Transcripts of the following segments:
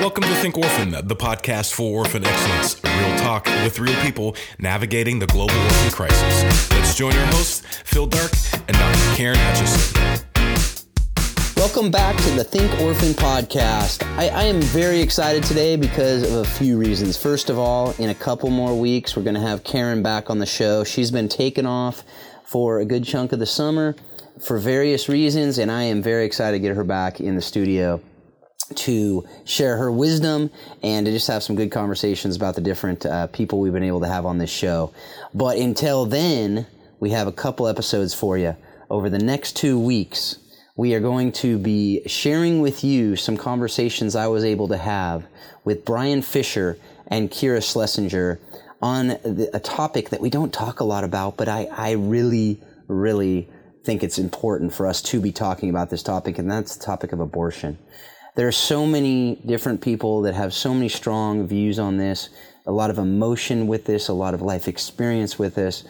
Welcome to Think Orphan, the podcast for orphan excellence. Real talk with real people navigating the global orphan crisis. Let's join our hosts, Phil Dark and Dr. Karen Hutchison. Welcome back to the Think Orphan podcast. I, I, am very excited today because of a few reasons. First of all, in a couple more weeks, we're going to have Karen back on the show. She's been taken off for a good chunk of the summer for various reasons, and I am very excited to get her back in the studio to share her wisdom and to just have some good conversations about the different uh, people we've been able to have on this show. But until then, we have a couple episodes for you. Over the next two weeks, we are going to be sharing with you some conversations I was able to have with Brian Fisher and Kira Schlesinger on the, a topic that we don't talk a lot about, but I, I really, really think it's important for us to be talking about this topic, and that's the topic of abortion there are so many different people that have so many strong views on this, a lot of emotion with this, a lot of life experience with this.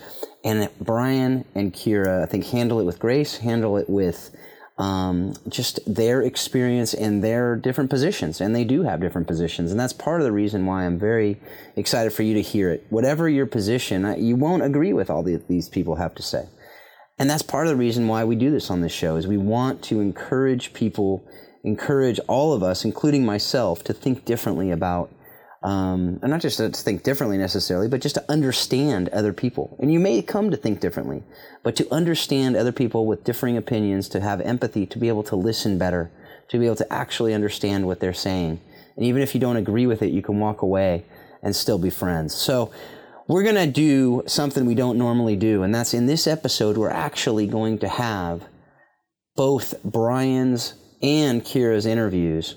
And Brian and Kira, I think, handle it with grace, handle it with um, just their experience and their different positions. And they do have different positions. And that's part of the reason why I'm very excited for you to hear it. Whatever your position, you won't agree with all the, these people have to say. And that's part of the reason why we do this on this show is we want to encourage people encourage all of us, including myself, to think differently about, um, and not just to think differently necessarily, but just to understand other people. And you may come to think differently, but to understand other people with differing opinions, to have empathy, to be able to listen better, to be able to actually understand what they're saying. And even if you don't agree with it, you can walk away and still be friends. So, we're going to do something we don't normally do, and that's in this episode, we're actually going to have both Brian's and Kira's interviews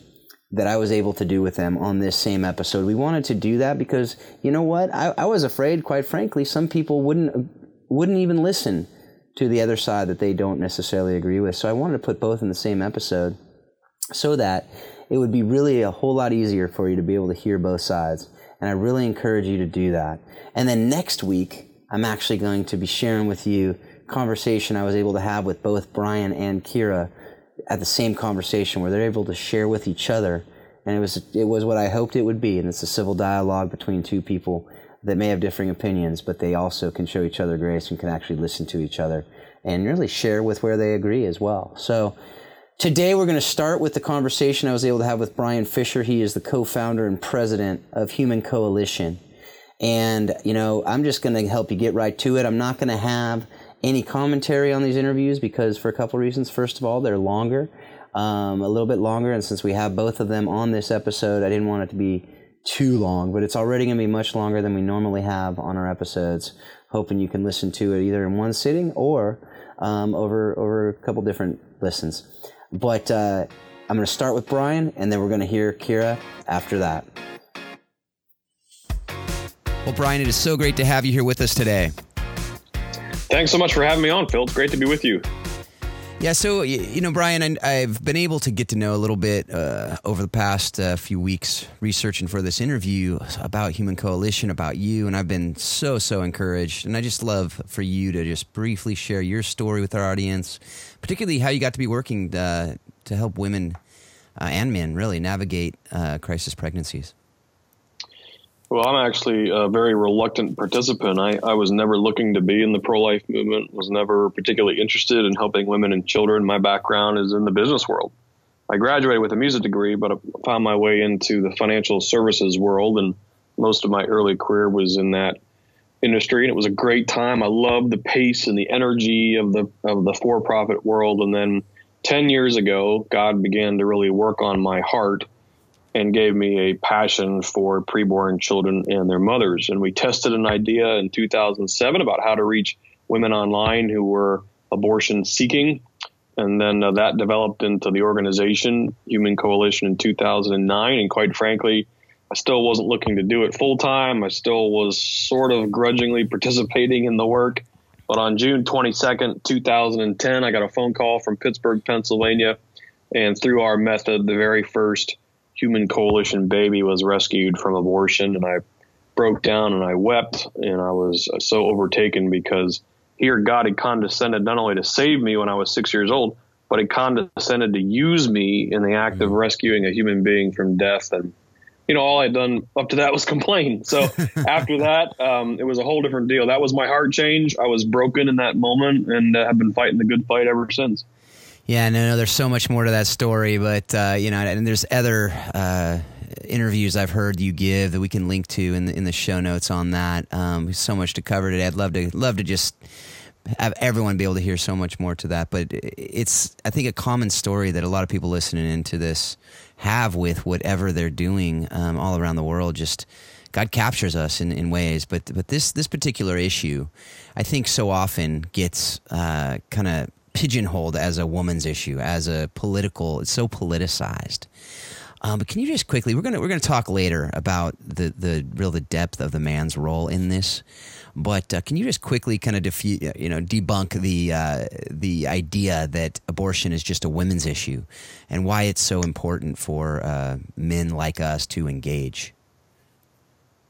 that I was able to do with them on this same episode. We wanted to do that because you know what? I, I was afraid, quite frankly, some people wouldn't wouldn't even listen to the other side that they don't necessarily agree with. So I wanted to put both in the same episode so that it would be really a whole lot easier for you to be able to hear both sides. And I really encourage you to do that. And then next week, I'm actually going to be sharing with you conversation I was able to have with both Brian and Kira at the same conversation where they're able to share with each other. And it was it was what I hoped it would be. And it's a civil dialogue between two people that may have differing opinions but they also can show each other grace and can actually listen to each other and really share with where they agree as well. So today we're going to start with the conversation I was able to have with Brian Fisher. He is the co-founder and president of Human Coalition. And you know I'm just going to help you get right to it. I'm not going to have any commentary on these interviews because for a couple reasons. First of all, they're longer, um, a little bit longer, and since we have both of them on this episode, I didn't want it to be too long, but it's already going to be much longer than we normally have on our episodes. Hoping you can listen to it either in one sitting or um, over over a couple different listens. But uh, I'm going to start with Brian, and then we're going to hear Kira after that. Well, Brian, it is so great to have you here with us today. Thanks so much for having me on, Phil. It's great to be with you. Yeah, so you know, Brian, I've been able to get to know a little bit uh, over the past uh, few weeks researching for this interview about Human Coalition, about you, and I've been so so encouraged. And I just love for you to just briefly share your story with our audience, particularly how you got to be working uh, to help women uh, and men really navigate uh, crisis pregnancies. Well, I'm actually a very reluctant participant. I, I was never looking to be in the pro life movement, was never particularly interested in helping women and children. My background is in the business world. I graduated with a music degree, but I found my way into the financial services world, and most of my early career was in that industry. And it was a great time. I loved the pace and the energy of the of the for profit world. And then ten years ago, God began to really work on my heart and gave me a passion for preborn children and their mothers. And we tested an idea in 2007 about how to reach women online who were abortion seeking. And then uh, that developed into the organization, Human Coalition, in 2009. And quite frankly, I still wasn't looking to do it full time. I still was sort of grudgingly participating in the work. But on June 22nd, 2010, I got a phone call from Pittsburgh, Pennsylvania. And through our method, the very first Human Coalition baby was rescued from abortion, and I broke down and I wept, and I was so overtaken because here God had condescended not only to save me when I was six years old, but he condescended to use me in the act of mm-hmm. rescuing a human being from death. And, you know, all I'd done up to that was complain. So after that, um, it was a whole different deal. That was my heart change. I was broken in that moment and uh, have been fighting the good fight ever since. Yeah, no, no, there's so much more to that story, but, uh, you know, and there's other, uh, interviews I've heard you give that we can link to in the, in the show notes on that. Um, so much to cover today. I'd love to love to just have everyone be able to hear so much more to that. But it's I think a common story that a lot of people listening into this have with whatever they're doing um, all around the world. Just God captures us in, in ways, but but this this particular issue, I think so often gets uh, kind of pigeonholed as a woman's issue, as a political. It's so politicized. Um, but can you just quickly? We're gonna we're gonna talk later about the the real the depth of the man's role in this. But uh, can you just quickly kind of defu- you know debunk the uh, the idea that abortion is just a women's issue, and why it's so important for uh, men like us to engage?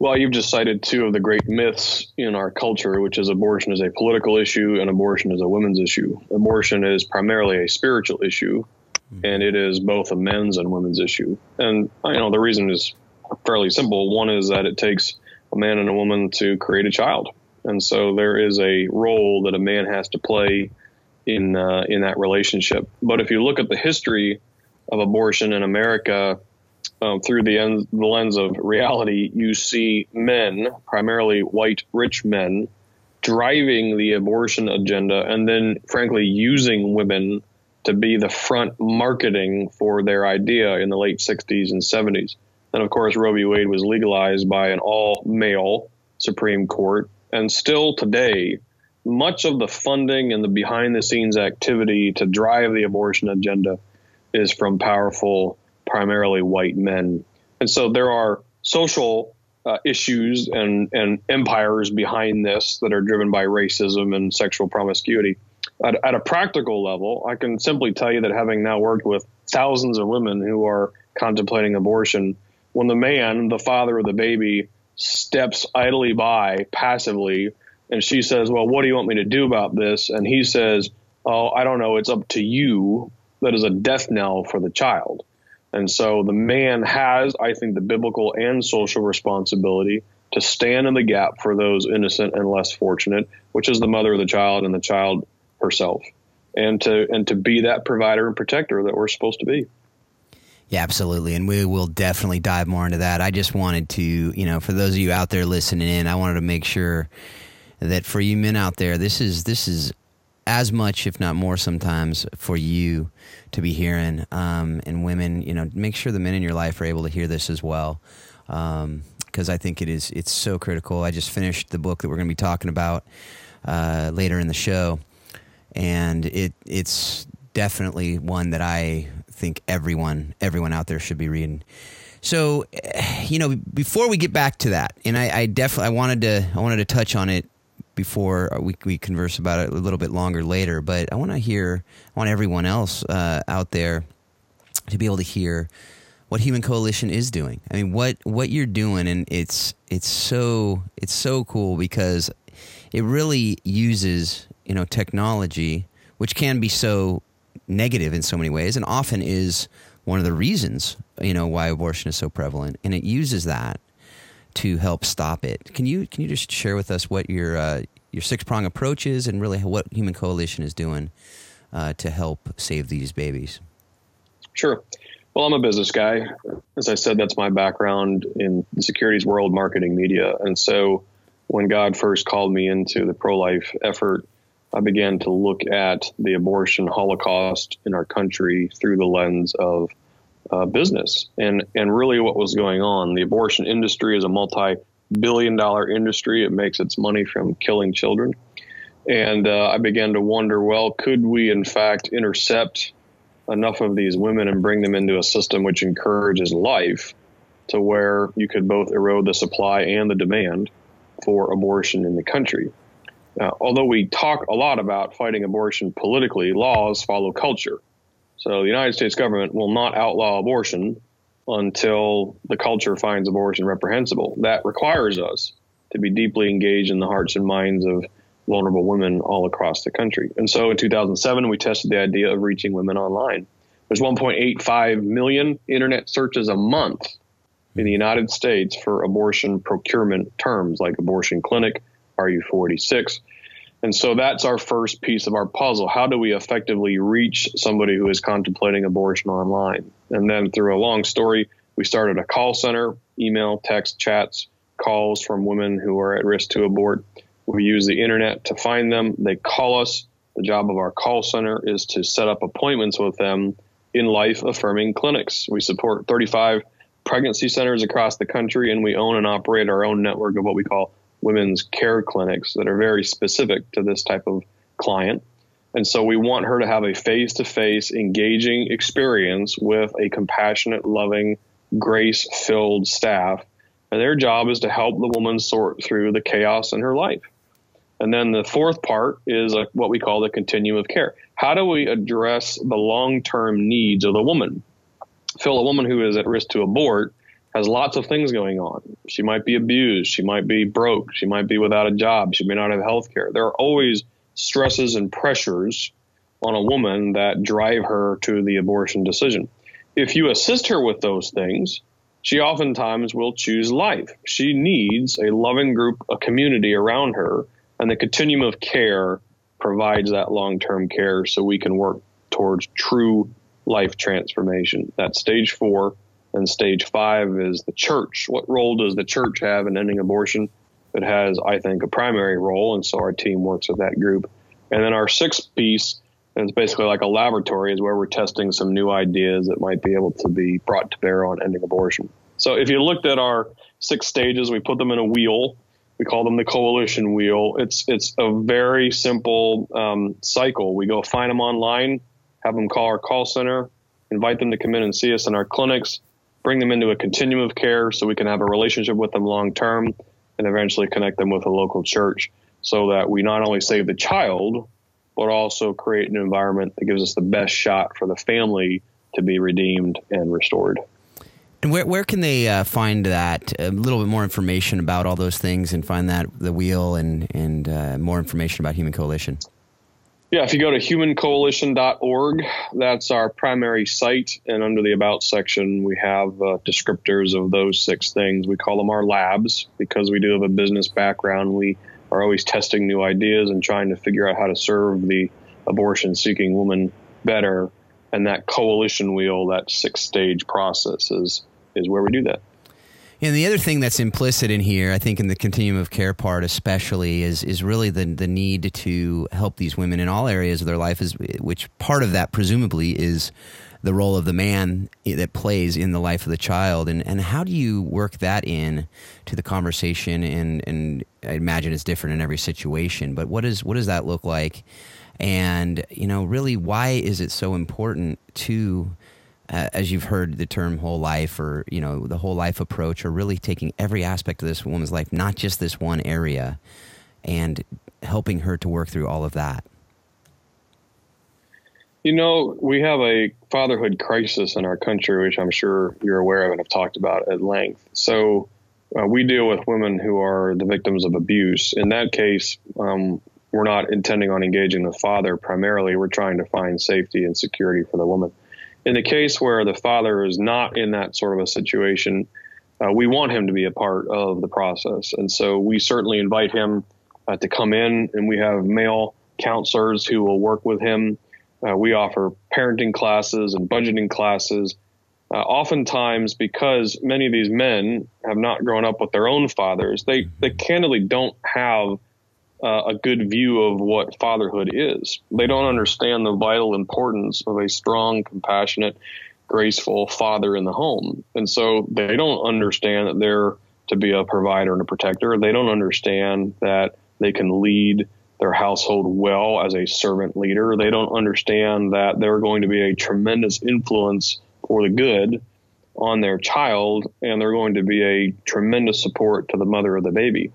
Well, you've just cited two of the great myths in our culture, which is abortion is a political issue and abortion is a women's issue. Abortion is primarily a spiritual issue Mm-hmm. and it is both a men's and women's issue. And you know the reason is fairly simple. One is that it takes a man and a woman to create a child, and so there is a role that a man has to play in uh, in that relationship. But if you look at the history of abortion in America um, through the, end, the lens of reality, you see men, primarily white rich men, driving the abortion agenda, and then frankly using women to be the front marketing for their idea in the late 60s and 70s. And of course, Roe v. Wade was legalized by an all male Supreme Court. And still today, much of the funding and the behind the scenes activity to drive the abortion agenda is from powerful, primarily white men. And so there are social uh, issues and, and empires behind this that are driven by racism and sexual promiscuity at, at a practical level, I can simply tell you that having now worked with thousands of women who are contemplating abortion, when the man, the father of the baby, steps idly by passively and she says, Well, what do you want me to do about this? And he says, Oh, I don't know. It's up to you. That is a death knell for the child. And so the man has, I think, the biblical and social responsibility to stand in the gap for those innocent and less fortunate, which is the mother of the child and the child herself and to and to be that provider and protector that we're supposed to be. Yeah, absolutely. And we will definitely dive more into that. I just wanted to, you know, for those of you out there listening in, I wanted to make sure that for you men out there, this is this is as much, if not more, sometimes for you to be hearing. Um, and women, you know, make sure the men in your life are able to hear this as well. because um, I think it is it's so critical. I just finished the book that we're going to be talking about uh, later in the show, and it it's definitely one that I think everyone everyone out there should be reading. So, you know, before we get back to that, and I, I definitely I wanted to I wanted to touch on it before we we converse about it a little bit longer later. But I want to hear I want everyone else uh, out there to be able to hear what Human Coalition is doing. I mean, what what you're doing, and it's it's so it's so cool because it really uses you know technology, which can be so negative in so many ways, and often is one of the reasons you know why abortion is so prevalent, and it uses that to help stop it. Can you can you just share with us what your uh, your six prong approach is, and really what Human Coalition is doing uh, to help save these babies? Sure. Well, I'm a business guy. As I said, that's my background in the securities world, marketing, media, and so when God first called me into the pro life effort, I began to look at the abortion holocaust in our country through the lens of uh, business and and really what was going on. The abortion industry is a multi-billion dollar industry. It makes its money from killing children, and uh, I began to wonder, well, could we in fact intercept enough of these women and bring them into a system which encourages life, to where you could both erode the supply and the demand for abortion in the country. Now, although we talk a lot about fighting abortion politically, laws follow culture. So the United States government will not outlaw abortion until the culture finds abortion reprehensible. That requires us to be deeply engaged in the hearts and minds of vulnerable women all across the country. And so in 2007, we tested the idea of reaching women online. There's 1.85 million internet searches a month in the United States for abortion procurement terms like abortion clinic, RU46. And so that's our first piece of our puzzle. How do we effectively reach somebody who is contemplating abortion online? And then through a long story, we started a call center, email, text, chats, calls from women who are at risk to abort. We use the internet to find them. They call us. The job of our call center is to set up appointments with them in life affirming clinics. We support 35 pregnancy centers across the country, and we own and operate our own network of what we call women's care clinics that are very specific to this type of client. And so we want her to have a face to face, engaging experience with a compassionate, loving, grace filled staff. And their job is to help the woman sort through the chaos in her life. And then the fourth part is a, what we call the continuum of care. How do we address the long term needs of the woman? Phil, a woman who is at risk to abort has lots of things going on. She might be abused. She might be broke. She might be without a job. She may not have health care. There are always stresses and pressures on a woman that drive her to the abortion decision. If you assist her with those things, she oftentimes will choose life. She needs a loving group, a community around her, and the continuum of care provides that long term care so we can work towards true life transformation. That's stage four and stage five is the church. What role does the church have in ending abortion? It has, I think, a primary role, and so our team works with that group. And then our sixth piece, and it's basically like a laboratory, is where we're testing some new ideas that might be able to be brought to bear on ending abortion. So if you looked at our six stages, we put them in a wheel. We call them the coalition wheel. It's it's a very simple um, cycle. We go find them online, have them call our call center, invite them to come in and see us in our clinics bring them into a continuum of care so we can have a relationship with them long term and eventually connect them with a local church so that we not only save the child, but also create an environment that gives us the best shot for the family to be redeemed and restored. And where where can they uh, find that a little bit more information about all those things and find that the wheel and and uh, more information about Human Coalition? Yeah, if you go to humancoalition.org, that's our primary site. And under the About section, we have uh, descriptors of those six things. We call them our labs because we do have a business background. We are always testing new ideas and trying to figure out how to serve the abortion seeking woman better. And that coalition wheel, that six stage process, is, is where we do that. And the other thing that's implicit in here, I think, in the continuum of care part, especially, is is really the the need to help these women in all areas of their life. Is which part of that presumably is the role of the man that plays in the life of the child, and and how do you work that in to the conversation? And and I imagine it's different in every situation, but what is what does that look like? And you know, really, why is it so important to as you've heard the term whole life or you know the whole life approach or really taking every aspect of this woman's life not just this one area and helping her to work through all of that. You know we have a fatherhood crisis in our country which i'm sure you're aware of and have talked about at length. So uh, we deal with women who are the victims of abuse. In that case um, we're not intending on engaging the father primarily. We're trying to find safety and security for the woman in the case where the father is not in that sort of a situation, uh, we want him to be a part of the process. And so we certainly invite him uh, to come in, and we have male counselors who will work with him. Uh, we offer parenting classes and budgeting classes. Uh, oftentimes, because many of these men have not grown up with their own fathers, they, they candidly don't have uh, a good view of what fatherhood is. They don't understand the vital importance of a strong, compassionate, graceful father in the home. And so they don't understand that they're to be a provider and a protector. They don't understand that they can lead their household well as a servant leader. They don't understand that they're going to be a tremendous influence for the good on their child and they're going to be a tremendous support to the mother of the baby.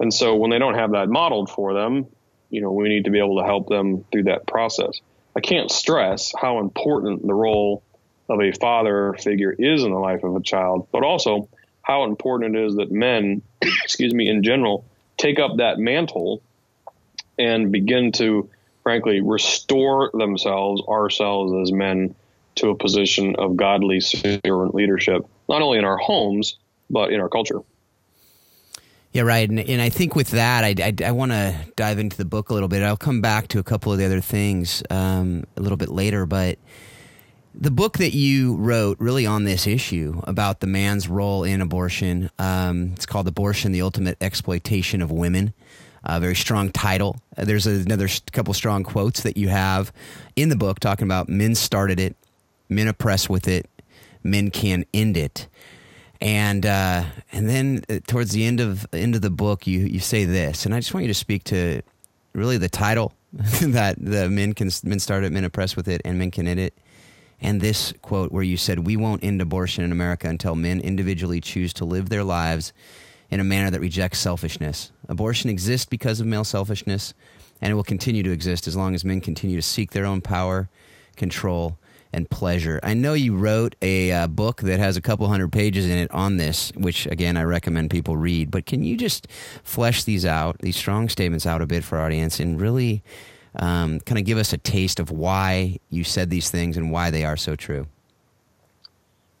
And so when they don't have that modeled for them, you know, we need to be able to help them through that process. I can't stress how important the role of a father figure is in the life of a child, but also how important it is that men, excuse me, in general, take up that mantle and begin to, frankly, restore themselves, ourselves as men, to a position of godly servant leadership, not only in our homes, but in our culture. Yeah, right. And, and I think with that, I, I, I want to dive into the book a little bit. I'll come back to a couple of the other things um, a little bit later, but the book that you wrote really on this issue about the man's role in abortion, um, it's called Abortion, the Ultimate Exploitation of Women. A very strong title. There's another couple strong quotes that you have in the book talking about men started it, men oppress with it, men can end it and uh, and then uh, towards the end of end of the book, you you say this, and I just want you to speak to really the title that the men can men start it, men oppress with it, and men can end it. And this quote where you said, "We won't end abortion in America until men individually choose to live their lives in a manner that rejects selfishness. Abortion exists because of male selfishness, and it will continue to exist as long as men continue to seek their own power, control, and pleasure. I know you wrote a uh, book that has a couple hundred pages in it on this, which again I recommend people read. But can you just flesh these out, these strong statements out a bit for our audience, and really um, kind of give us a taste of why you said these things and why they are so true?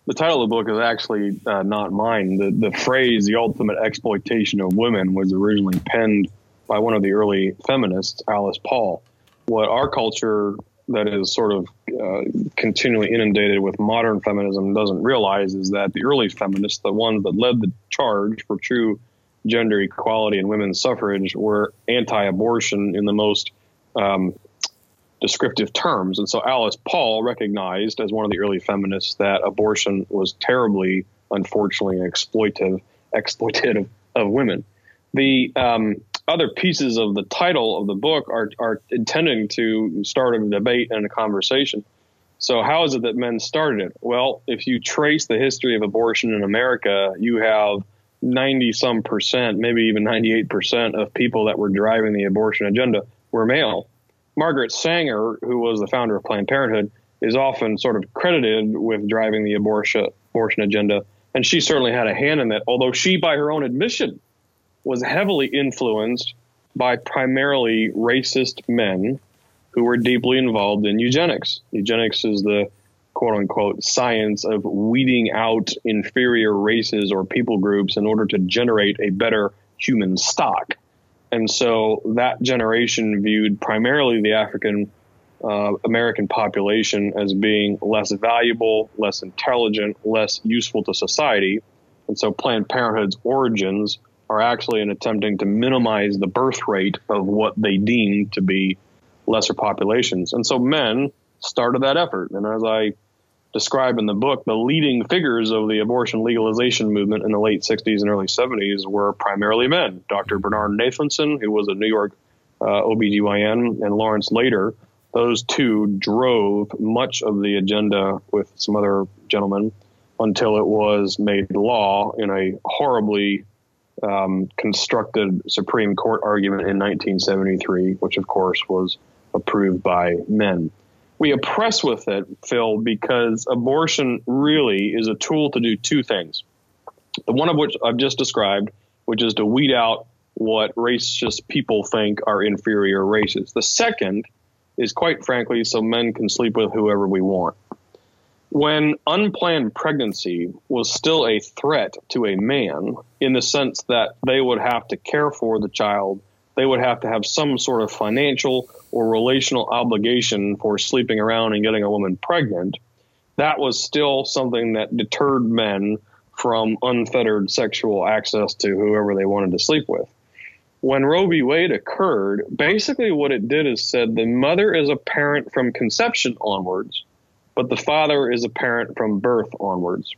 The title of the book is actually uh, not mine. The the phrase "the ultimate exploitation of women" was originally penned by one of the early feminists, Alice Paul. What our culture that is sort of uh, continually inundated with modern feminism doesn't realize is that the early feminists, the ones that led the charge for true gender equality and women's suffrage, were anti-abortion in the most um, descriptive terms. And so Alice Paul recognized as one of the early feminists that abortion was terribly, unfortunately, exploitive, exploitative of women. The um, other pieces of the title of the book are are intending to start a debate and a conversation. So how is it that men started it? Well, if you trace the history of abortion in America, you have 90 some percent, maybe even 98 percent of people that were driving the abortion agenda were male. Margaret Sanger, who was the founder of Planned Parenthood, is often sort of credited with driving the abortion abortion agenda, and she certainly had a hand in that. Although she, by her own admission, was heavily influenced by primarily racist men who were deeply involved in eugenics. Eugenics is the quote unquote science of weeding out inferior races or people groups in order to generate a better human stock. And so that generation viewed primarily the African uh, American population as being less valuable, less intelligent, less useful to society. And so Planned Parenthood's origins are actually in attempting to minimize the birth rate of what they deem to be lesser populations. And so men started that effort. And as I describe in the book, the leading figures of the abortion legalization movement in the late 60s and early 70s were primarily men. Dr. Bernard Nathanson, who was a New York uh, OBGYN, and Lawrence Lader, those two drove much of the agenda with some other gentlemen until it was made law in a horribly um, constructed Supreme Court argument in 1973, which of course was approved by men. We oppress with it, Phil, because abortion really is a tool to do two things. The one of which I've just described, which is to weed out what racist people think are inferior races. The second is quite frankly so men can sleep with whoever we want when unplanned pregnancy was still a threat to a man in the sense that they would have to care for the child, they would have to have some sort of financial or relational obligation for sleeping around and getting a woman pregnant, that was still something that deterred men from unfettered sexual access to whoever they wanted to sleep with. When Roe v. Wade occurred, basically what it did is said the mother is a parent from conception onwards but the father is a parent from birth onwards.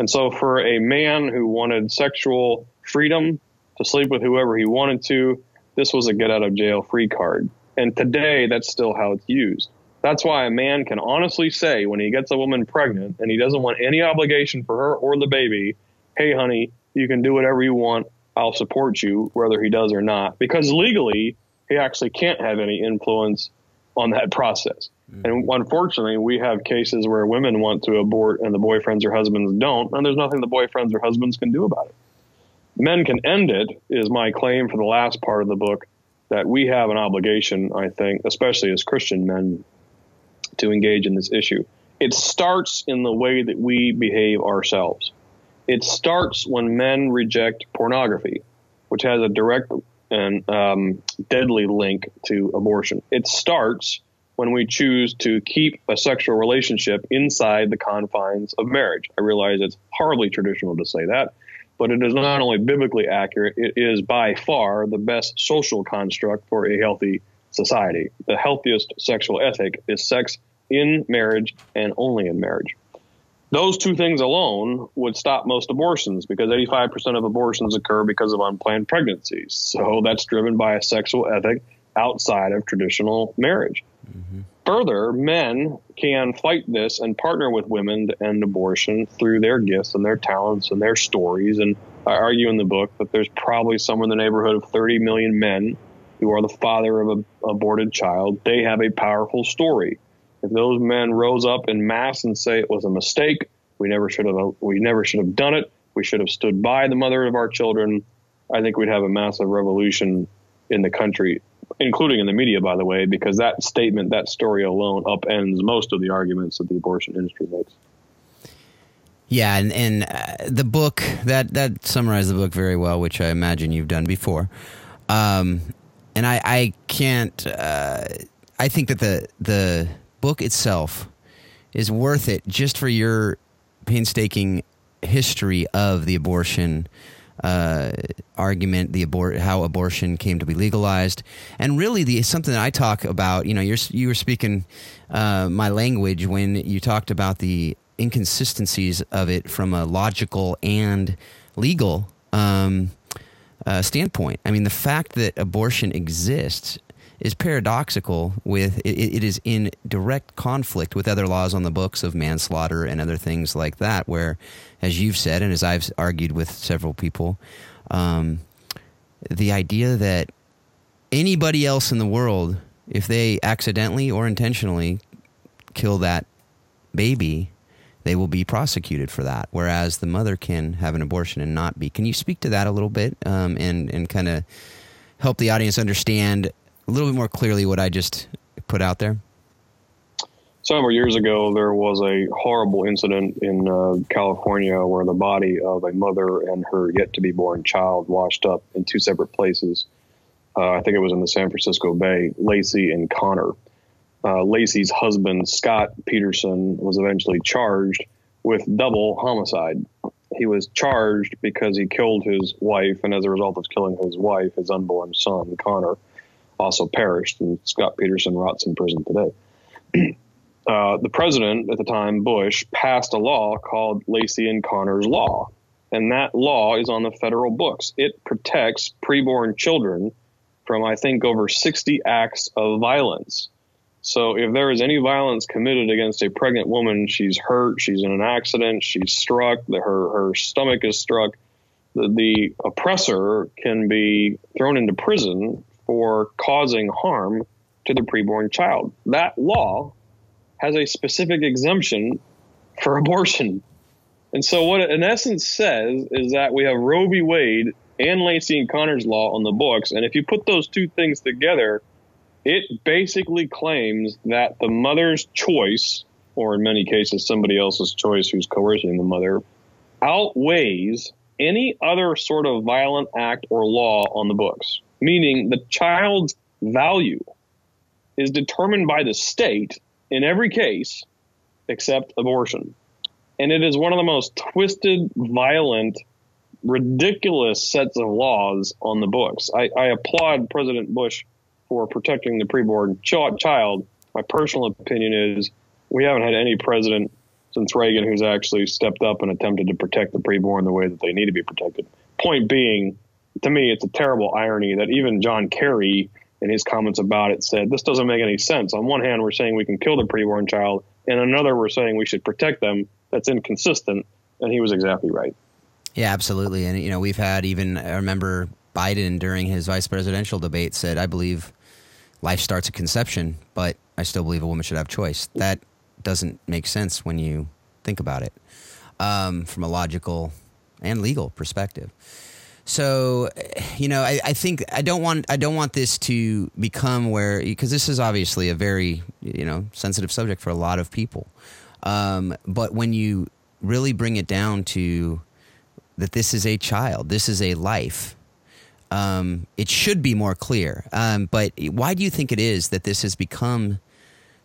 And so for a man who wanted sexual freedom to sleep with whoever he wanted to, this was a get out of jail free card. And today that's still how it's used. That's why a man can honestly say when he gets a woman pregnant and he doesn't want any obligation for her or the baby, hey, honey, you can do whatever you want. I'll support you, whether he does or not. Because legally, he actually can't have any influence on that process. Mm. And unfortunately, we have cases where women want to abort and the boyfriends or husbands don't, and there's nothing the boyfriends or husbands can do about it. Men can end it, is my claim for the last part of the book, that we have an obligation, I think, especially as Christian men, to engage in this issue. It starts in the way that we behave ourselves. It starts when men reject pornography, which has a direct and um, deadly link to abortion. It starts when we choose to keep a sexual relationship inside the confines of marriage. I realize it's horribly traditional to say that, but it is not only biblically accurate, it is by far the best social construct for a healthy society. The healthiest sexual ethic is sex in marriage and only in marriage. Those two things alone would stop most abortions because 85% of abortions occur because of unplanned pregnancies. So that's driven by a sexual ethic outside of traditional marriage. Mm-hmm. Further, men can fight this and partner with women to end abortion through their gifts and their talents and their stories. And I argue in the book that there's probably somewhere in the neighborhood of 30 million men who are the father of an aborted child. They have a powerful story. If those men rose up in mass and say it was a mistake, we never should have we never should have done it. We should have stood by the mother of our children. I think we'd have a massive revolution in the country, including in the media, by the way, because that statement, that story alone, upends most of the arguments that the abortion industry makes. Yeah, and, and uh, the book that that summarized the book very well, which I imagine you've done before. Um, and I I can't. Uh, I think that the the book itself is worth it just for your painstaking history of the abortion uh, argument, the abort, how abortion came to be legalized, and really the something that I talk about. You know, you're you were speaking uh, my language when you talked about the inconsistencies of it from a logical and legal um, uh, standpoint. I mean, the fact that abortion exists is paradoxical with it, it is in direct conflict with other laws on the books of manslaughter and other things like that where as you've said and as i've argued with several people um, the idea that anybody else in the world if they accidentally or intentionally kill that baby they will be prosecuted for that whereas the mother can have an abortion and not be. Can you speak to that a little bit um, and, and kind of help the audience understand a little bit more clearly what I just put out there? Several years ago, there was a horrible incident in uh, California where the body of a mother and her yet to be born child washed up in two separate places. Uh, I think it was in the San Francisco Bay, Laci and Conner. Uh, Laci's husband, Scott Peterson, was eventually charged with double homicide. He was charged because he killed his wife, and as a result of killing his wife, his unborn son, Conner, also perished, and Scott Peterson rots in prison today. Uh, the president at the time, Bush, passed a law called Laci and Conner's Law. And that law is on the federal books. It protects preborn children from, I think, over 60 acts of violence. So if there is any violence committed against a pregnant woman, she's hurt, she's in an accident, she's struck, her, her stomach is struck, the, the oppressor can be thrown into prison for causing harm to the preborn child. That law has a specific exemption for abortion. And so, what it in essence says is that we have Roe v. Wade and Laci and Conner's law on the books. And if you put those two things together, it basically claims that the mother's choice, or in many cases, somebody else's choice who's coercing the mother, outweighs any other sort of violent act or law on the books meaning the child's value is determined by the state in every case except abortion. And it is one of the most twisted, violent, ridiculous sets of laws on the books. I, I applaud President Bush for protecting the preborn ch- child. My personal opinion is we haven't had any president since Reagan who's actually stepped up and attempted to protect the preborn the way that they need to be protected. Point being, to me, it's a terrible irony that even John Kerry, in his comments about it, said this doesn't make any sense. On one hand, we're saying we can kill the preborn child, and on another, we're saying we should protect them. That's inconsistent, and he was exactly right. Yeah, absolutely. And you know, we've had even I remember Biden during his vice presidential debate said, "I believe life starts at conception, but I still believe a woman should have choice." That doesn't make sense when you think about it um, from a logical and legal perspective. So, you know, I, I, think I don't want I don't want this to become where because this is obviously a very you know sensitive subject for a lot of people. Um, but when you really bring it down to that, this is a child, this is a life. Um, it should be more clear. Um, but why do you think it is that this has become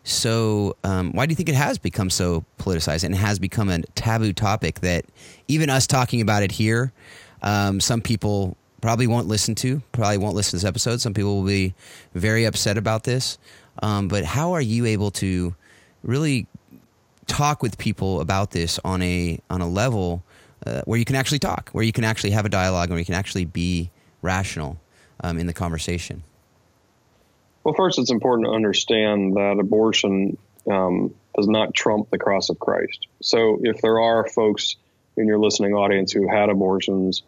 so? Um, why do you think it has become so politicized and has become a taboo topic that even us talking about it here? Um, some people probably won't listen to, probably won't listen to this episode. Some people will be very upset about this. Um, but how are you able to really talk with people about this on a on a level uh, where you can actually talk, where you can actually have a dialogue, where you can actually be rational um, in the conversation? Well, first, it's important to understand that abortion um, does not trump the cross of Christ. So, if there are folks in your listening audience who had abortions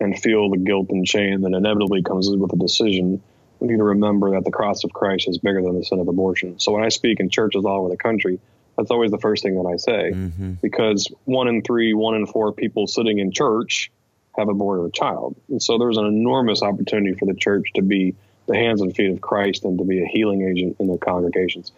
and feel the guilt and shame that inevitably comes with a decision, we need to remember that the cross of Christ is bigger than the sin of abortion. So when I speak in churches all over the country, that's always the first thing that I say mm-hmm. because one in three, one in four people sitting in church have aborted a child. And so there's an enormous opportunity for the church to be the hands and feet of Christ and to be a healing agent in their congregations.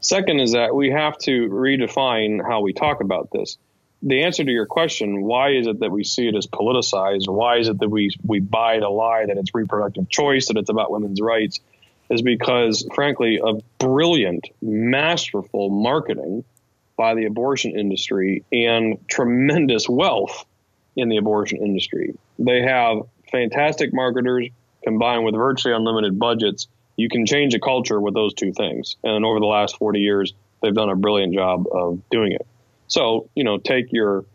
Second is that we have to redefine how we talk about this the answer to your question, why is it that we see it as politicized? Why is it that we we buy the lie that it's reproductive choice, that it's about women's rights? Is because, frankly, of brilliant, masterful marketing by the abortion industry and tremendous wealth in the abortion industry. They have fantastic marketers combined with virtually unlimited budgets. You can change a culture with those two things. And over the last 40 years, they've done a brilliant job of doing it. So, you know, take your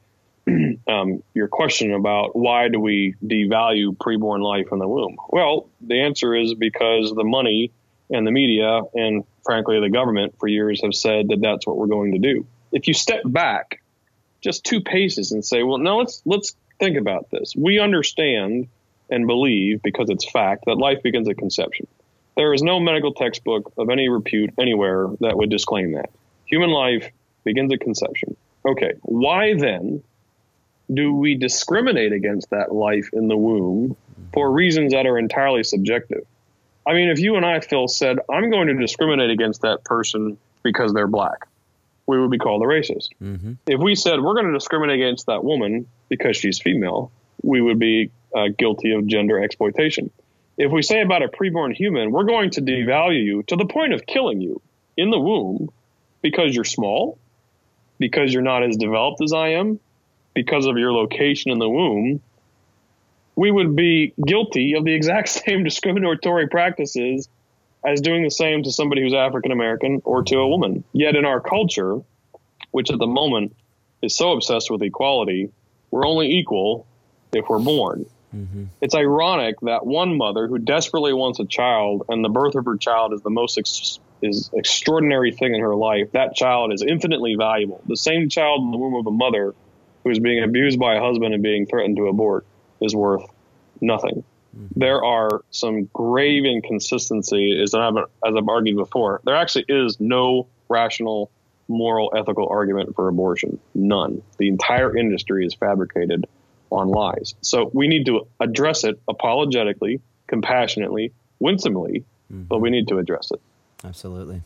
um, your question about why do we devalue preborn life in the womb? Well, the answer is because the money and the media and frankly the government for years have said that that's what we're going to do. If you step back just two paces and say, well, no, let's let's think about this. We understand and believe because it's fact that life begins at conception. There is no medical textbook of any repute anywhere that would disclaim that. Human life begins at conception. Okay, why then do we discriminate against that life in the womb for reasons that are entirely subjective? I mean, if you and I, Phil, said, I'm going to discriminate against that person because they're black, we would be called a racist. Mm-hmm. If we said, we're going to discriminate against that woman because she's female, we would be uh, guilty of gender exploitation. If we say about a preborn human, we're going to devalue you to the point of killing you in the womb because you're small, because you're not as developed as I am, because of your location in the womb, we would be guilty of the exact same discriminatory practices as doing the same to somebody who's African American or to a woman. Yet in our culture, which at the moment is so obsessed with equality, we're only equal if we're born. Mm-hmm. It's ironic that one mother who desperately wants a child and the birth of her child is the most ex- is extraordinary thing in her life, that child is infinitely valuable. The same child in the womb of a mother who is being abused by a husband and being threatened to abort is worth nothing. Mm-hmm. There are some grave inconsistencies, as I've, as I've argued before. There actually is no rational, moral, ethical argument for abortion. None. The entire industry is fabricated on lies. So we need to address it apologetically, compassionately, winsomely, mm-hmm. but we need to address it. Absolutely.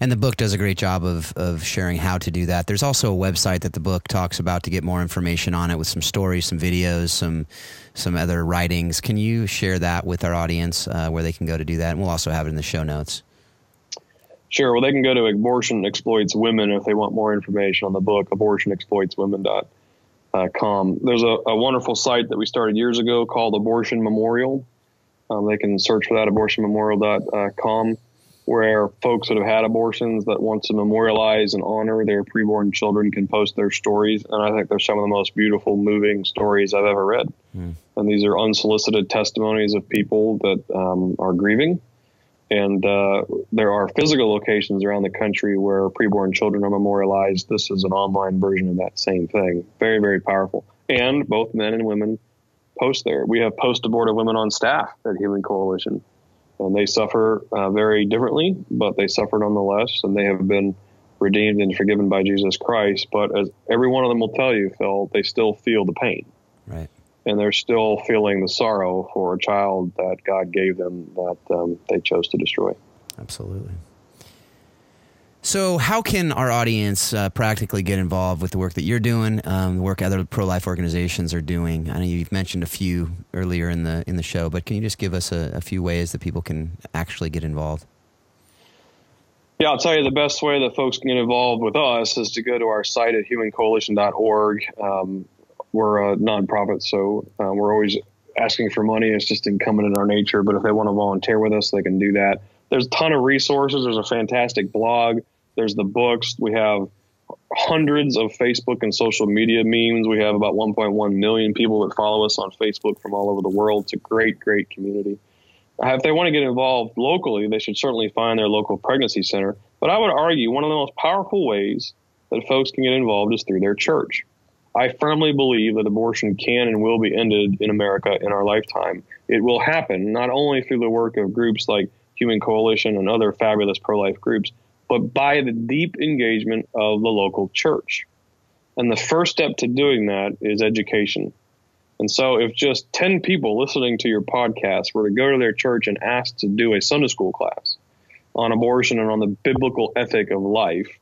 And the book does a great job of, of sharing how to do that. There's also a website that the book talks about to get more information on it with some stories, some videos, some some other writings. Can you share that with our audience uh, where they can go to do that? And we'll also have it in the show notes. Sure. Well, they can go to Abortion Exploits Women if they want more information on the book, abortionexploitswomen.com. There's a, a wonderful site that we started years ago called Abortion Memorial. Um, they can search for that, abortionmemorial.com where folks that have had abortions that want to memorialize and honor their preborn children can post their stories. And I think they're some of the most beautiful, moving stories I've ever read. Mm. And these are unsolicited testimonies of people that um, are grieving. And uh, there are physical locations around the country where preborn children are memorialized. This is an online version of that same thing. Very, very powerful. And both men and women post there. We have post abortive women on staff at Healing Coalition and they suffer uh, very differently, but they suffer nonetheless, and they have been redeemed and forgiven by Jesus Christ. But as every one of them will tell you, Phil, they still feel the pain. Right. and they're still feeling the sorrow for a child that God gave them that um, they chose to destroy. Absolutely. So, how can our audience uh, practically get involved with the work that you're doing, um, the work other pro-life organizations are doing? I know you've mentioned a few earlier in the in the show, but can you just give us a, a few ways that people can actually get involved? Yeah, I'll tell you the best way that folks can get involved with us is to go to our site at humancoalition.org. Um, we're a nonprofit, so uh, we're always asking for money. It's just incumbent in our nature. But if they want to volunteer with us, they can do that. There's a ton of resources. There's a fantastic blog. There's the books. We have hundreds of Facebook and social media memes. We have about 1.1 million people that follow us on Facebook from all over the world. It's a great, great community. If they want to get involved locally, they should certainly find their local pregnancy center. But I would argue one of the most powerful ways that folks can get involved is through their church. I firmly believe that abortion can and will be ended in America in our lifetime. It will happen not only through the work of groups like Human Coalition and other fabulous pro life groups, but by the deep engagement of the local church. And the first step to doing that is education. And so, if just 10 people listening to your podcast were to go to their church and ask to do a Sunday school class on abortion and on the biblical ethic of life,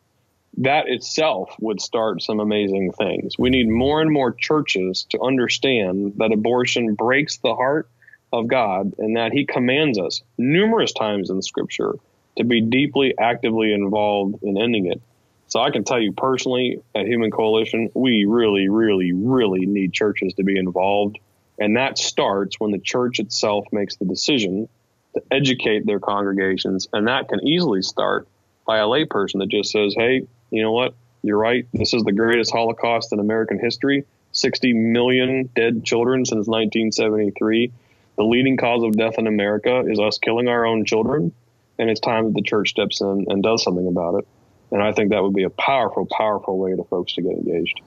that itself would start some amazing things. We need more and more churches to understand that abortion breaks the heart of God and that He commands us numerous times in Scripture to be deeply, actively involved in ending it. So I can tell you personally at Human Coalition, we really, really, really need churches to be involved. And that starts when the church itself makes the decision to educate their congregations. And that can easily start by a layperson that just says, hey, you know what? You're right. This is the greatest Holocaust in American history. 60 million dead children since 1973. The leading cause of death in America is us killing our own children and it's time that the church steps in and does something about it. And I think that would be a powerful, powerful way to folks to get engaged.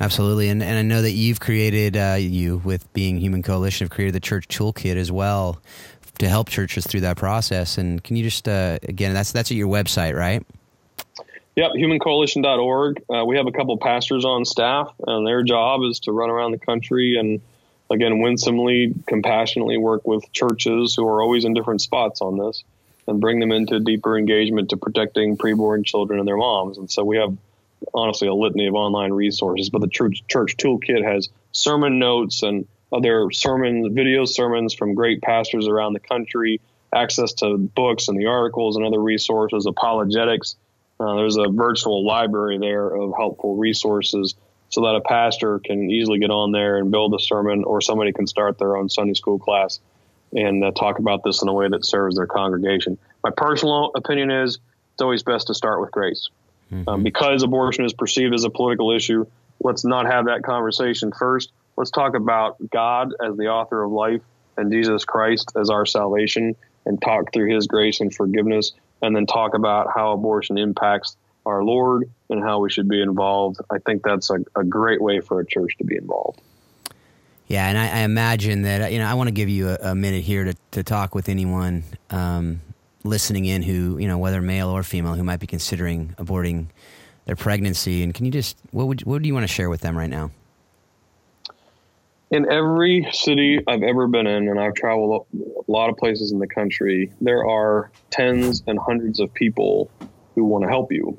Absolutely, and and I know that you've created uh, you with being Human Coalition have created the Church Toolkit as well to help churches through that process. And can you just uh, again, that's that's at your website, right? Yep, humancoalition.org. Uh, we have a couple pastors on staff, and their job is to run around the country and again winsomely, compassionately work with churches who are always in different spots on this and bring them into deeper engagement to protecting preborn children and their moms. And so we have honestly a litany of online resources, but the church, church toolkit has sermon notes and other sermons, video sermons from great pastors around the country, access to books and the articles and other resources, apologetics. Uh, there's a virtual library there of helpful resources so that a pastor can easily get on there and build a sermon or somebody can start their own Sunday school class and uh, talk about this in a way that serves their congregation. My personal opinion is it's always best to start with grace. Mm-hmm. Um, because abortion is perceived as a political issue, let's not have that conversation first. Let's talk about God as the author of life and Jesus Christ as our salvation and talk through his grace and forgiveness and then talk about how abortion impacts our Lord and how we should be involved. I think that's a, a great way for a church to be involved. Yeah, and I, I, imagine that you know I want to give you a, a, minute here to, to talk with anyone um, listening in who you know whether male or female who might be considering aborting their pregnancy. And can you just what would what do you want to share with them right now? In every city I've ever been in, and I've traveled a lot of places in the country, there are tens and hundreds of people who want to help you.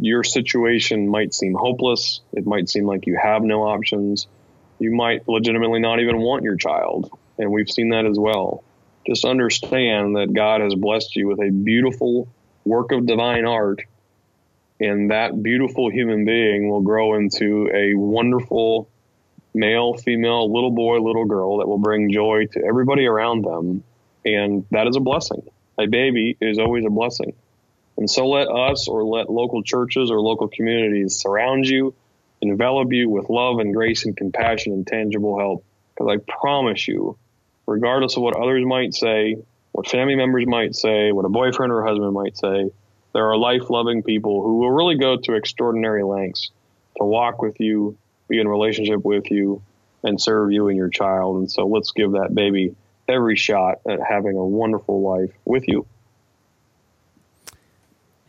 Your situation might seem hopeless. It might seem like you have no options you might legitimately not even want your child. And we've seen that as well. Just understand that God has blessed you with a beautiful work of divine art, and that beautiful human being will grow into a wonderful male, female, little boy, little girl that will bring joy to everybody around them. And that is a blessing. A baby is always a blessing. And so let us or let local churches or local communities surround you envelop you with love and grace and compassion and tangible help. Because I promise you, regardless of what others might say, what family members might say, what a boyfriend or husband might say, there are life loving people who will really go to extraordinary lengths to walk with you, be in relationship with you, and serve you and your child. And so let's give that baby every shot at having a wonderful life with you.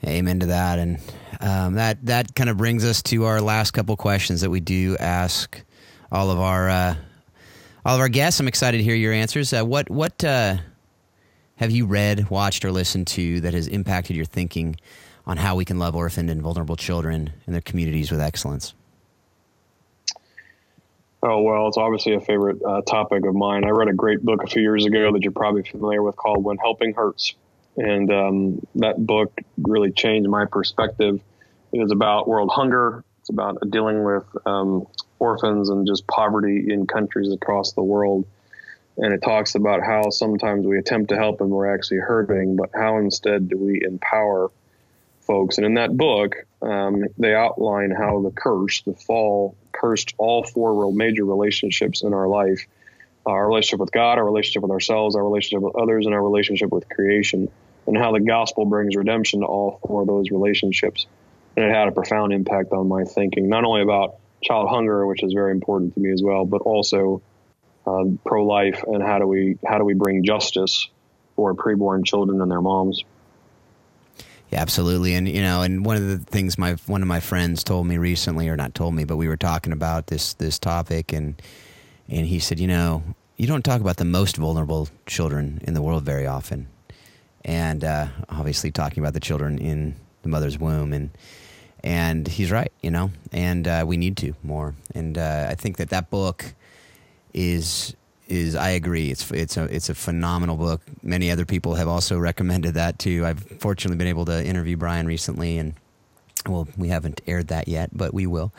Amen to that. And um, that that kind of brings us to our last couple questions that we do ask all of our uh, all of our guests. I'm excited to hear your answers. Uh, what what uh, have you read, watched, or listened to that has impacted your thinking on how we can love orphaned and vulnerable children in their communities with excellence? Oh well, it's obviously a favorite uh, topic of mine. I read a great book a few years ago that you're probably familiar with called "When Helping Hurts," and um, that book really changed my perspective. It is about world hunger. It's about dealing with um, orphans and just poverty in countries across the world. And it talks about how sometimes we attempt to help and we're actually hurting, but how instead do we empower folks? And in that book, um, they outline how the curse, the fall, cursed all four major relationships in our life our relationship with God, our relationship with ourselves, our relationship with others, and our relationship with creation, and how the gospel brings redemption to all four of those relationships. And it had a profound impact on my thinking, not only about child hunger, which is very important to me as well, but also uh, pro-life and how do we how do we bring justice for preborn children and their moms. Yeah, absolutely. And you know, and one of the things my one of my friends told me recently, or not told me, but we were talking about this this topic, and and he said, you know, you don't talk about the most vulnerable children in the world very often, and uh, obviously talking about the children in the mother's womb, and and he's right, you know, and uh, we need to more, and uh, I think that that book is is I agree. It's it's a it's a phenomenal book. Many other people have also recommended that too. I've fortunately been able to interview Brian recently, and well, we haven't aired that yet, but we will.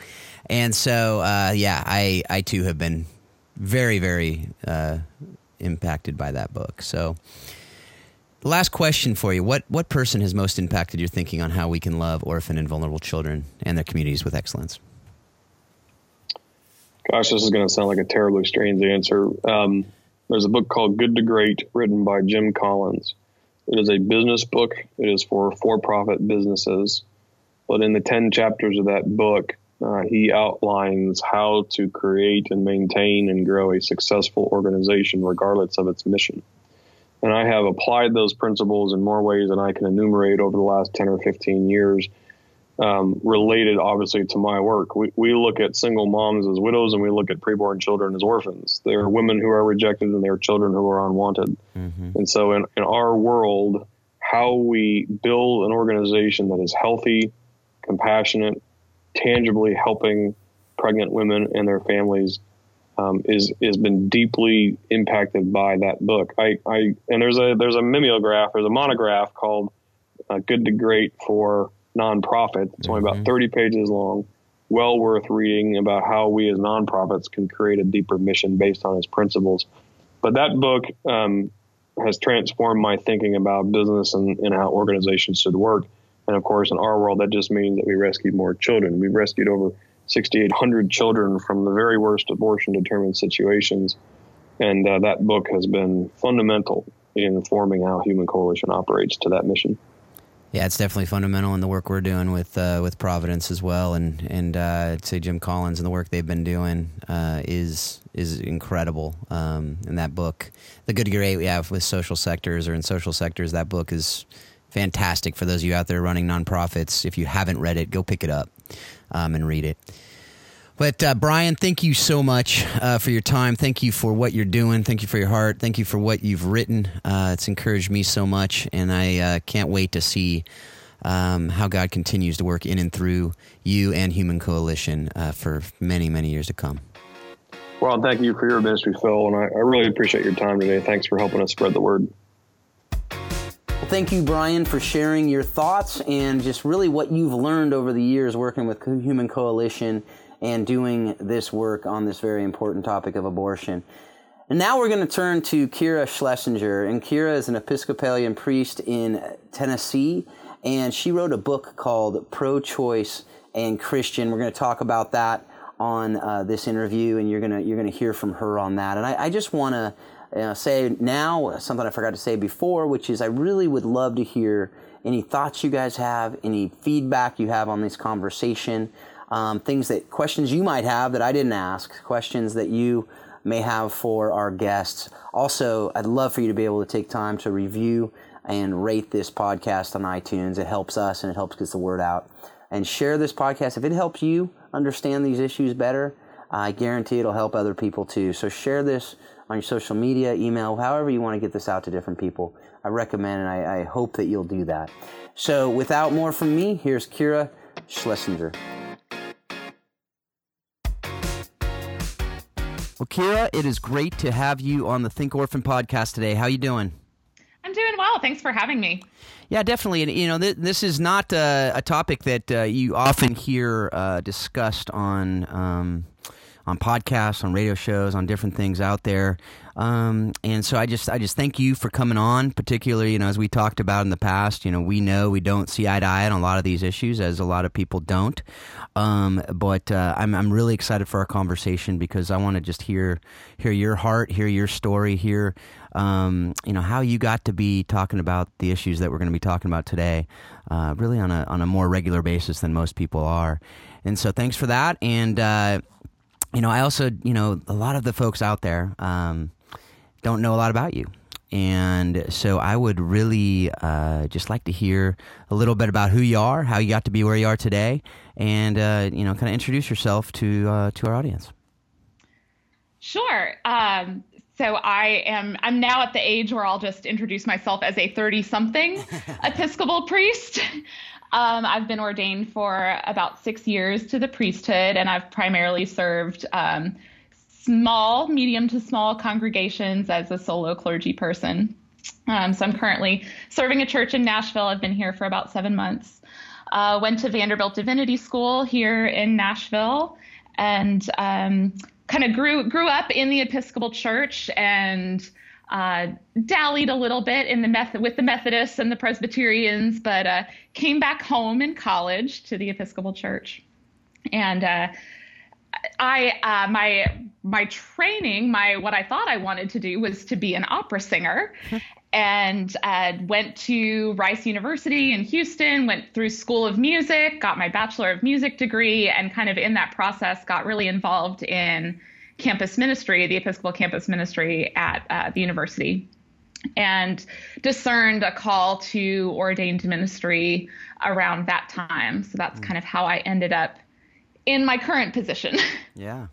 And so, uh, yeah, I I too have been very very uh, impacted by that book. So. Last question for you: What what person has most impacted your thinking on how we can love orphan and vulnerable children and their communities with excellence? Gosh, this is going to sound like a terribly strange answer. Um, there's a book called Good to Great written by Jim Collins. It is a business book. It is for for-profit businesses. But in the 10 chapters of that book, uh, he outlines how to create and maintain and grow a successful organization regardless of its mission. And I have applied those principles in more ways than I can enumerate over the last 10 or 15 years um, related obviously to my work. We, we look at single moms as widows and we look at preborn children as orphans. They're women who are rejected and they're children who are unwanted. Mm-hmm. And so in, in our world, how we build an organization that is healthy, compassionate, tangibly helping pregnant women and their families um, is has been deeply impacted by that book. I, I and there's a there's a mimeograph, there's a monograph called uh, "Good to Great" for nonprofit. It's only about mm-hmm. 30 pages long. Well worth reading about how we as nonprofits can create a deeper mission based on his principles. But that book um, has transformed my thinking about business and, and how organizations should work. And of course, in our world, that just means that we rescued more children. We've rescued over 6,800 children from the very worst abortion determined situations. And uh, that book has been fundamental in informing how Human Coalition operates to that mission. Yeah, it's definitely fundamental in the work we're doing with uh, with Providence as well, and and uh, I'd say Jim Collins and the work they've been doing uh, is is incredible. Um, in that book, the Good Great we have with social sectors or in social sectors, that book is fantastic for those of you out there running nonprofits. If you haven't read it, go pick it up um, and read it. But uh, Brian, thank you so much uh, for your time. Thank you for what you're doing. Thank you for your heart. Thank you for what you've written. Uh, it's encouraged me so much, and I uh, can't wait to see um, how God continues to work in and through you and Human Coalition uh, for many, many years to come. Well, thank you for your ministry, Phil, and I, I really appreciate your time today. Thanks for helping us spread the word. Thank you, Brian, for sharing your thoughts and just really what you've learned over the years working with Human Coalition and doing this work on this very important topic of abortion. And now we're going to turn to Kira Schlesinger. And Kira is an Episcopalian priest in Tennessee, and she wrote a book called Pro Choice and Christian. We're going to talk about that on uh, this interview, and you're going to you're going to hear from her on that. And I, I just want to uh, say now something I forgot to say before, which is I really would love to hear any thoughts you guys have, any feedback you have on this conversation um, things that questions you might have that I didn't ask, questions that you may have for our guests. Also, I'd love for you to be able to take time to review and rate this podcast on iTunes. It helps us and it helps get the word out. And share this podcast if it helps you understand these issues better. I guarantee it'll help other people too. So share this on your social media, email, however you want to get this out to different people. I recommend and I, I hope that you'll do that. So without more from me, here's Kira Schlesinger. Well, Kira, it is great to have you on the Think Orphan podcast today. How are you doing? I'm doing well. Thanks for having me. Yeah, definitely. And you know, th- this is not uh, a topic that uh, you often hear uh, discussed on um, on podcasts, on radio shows, on different things out there. Um, and so I just I just thank you for coming on, particularly you know as we talked about in the past. You know we know we don't see eye to eye on a lot of these issues, as a lot of people don't. Um, but uh, I'm I'm really excited for our conversation because I want to just hear hear your heart, hear your story, hear um, you know how you got to be talking about the issues that we're going to be talking about today, uh, really on a on a more regular basis than most people are. And so thanks for that. And uh, you know, I also, you know, a lot of the folks out there um, don't know a lot about you. And so I would really uh, just like to hear a little bit about who you are, how you got to be where you are today, and, uh, you know, kind of introduce yourself to, uh, to our audience. Sure. Um, so I am I'm now at the age where I'll just introduce myself as a 30 something Episcopal priest. Um, I've been ordained for about six years to the priesthood, and I've primarily served um, small, medium to small congregations as a solo clergy person. Um, so I'm currently serving a church in Nashville. I've been here for about seven months. Uh, went to Vanderbilt Divinity School here in Nashville, and um, kind of grew grew up in the Episcopal Church and uh, dallied a little bit in the method with the Methodists and the Presbyterians, but uh, came back home in college to the Episcopal Church, and uh, I uh, my my training, my what I thought I wanted to do was to be an opera singer. and uh, went to Rice University in Houston, went through School of Music, got my Bachelor of Music degree, and kind of in that process got really involved in campus ministry, the Episcopal campus ministry at uh, the university, and discerned a call to ordained ministry around that time. So that's mm. kind of how I ended up in my current position. Yeah.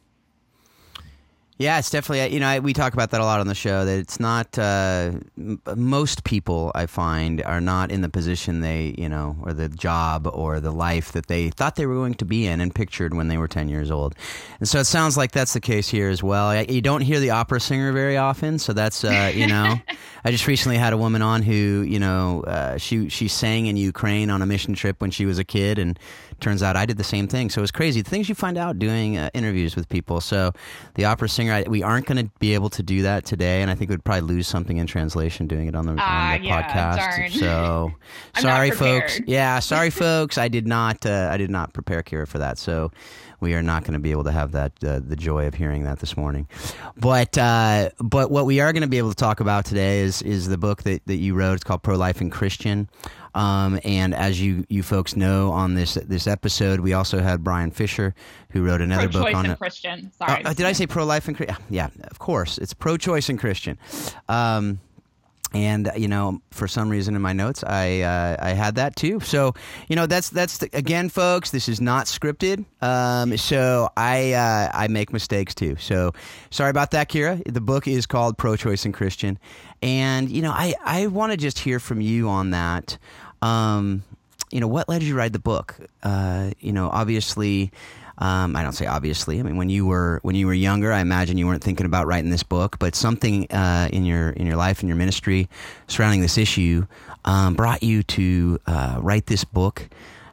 Yeah, it's definitely you know we talk about that a lot on the show that it's not uh, m- most people I find are not in the position they you know or the job or the life that they thought they were going to be in and pictured when they were ten years old, and so it sounds like that's the case here as well. You don't hear the opera singer very often, so that's uh, you know I just recently had a woman on who you know uh, she she sang in Ukraine on a mission trip when she was a kid and turns out I did the same thing. So it was crazy. The things you find out doing uh, interviews with people. So the opera singer, I, we aren't going to be able to do that today, and I think we'd probably lose something in translation doing it on the, uh, on ah, the yeah, podcast. Darn. So sorry, folks. Yeah, sorry, folks. I did not. Uh, I did not prepare Kira for that. So we are not going to be able to have that uh, the joy of hearing that this morning. But uh, but what we are going to be able to talk about today is is the book that, that you wrote. It's called Pro Life and Christian. Um, and as you, you folks know on this this episode, we also had Brian Fisher, who wrote another pro book on and Christian. Sorry, uh, did I say pro life and Christian? Yeah, of course, it's pro choice and Christian. Um, and you know for some reason in my notes i uh, i had that too. So you know that's that's the, again folks this is not scripted. Um, so i uh, i make mistakes too. So sorry about that kira. The book is called pro choice and christian. And you know i i want to just hear from you on that. Um, you know what led you to write the book? Uh, you know obviously um, I don't say obviously. I mean, when you were when you were younger, I imagine you weren't thinking about writing this book, but something uh, in your in your life and your ministry surrounding this issue um, brought you to uh, write this book.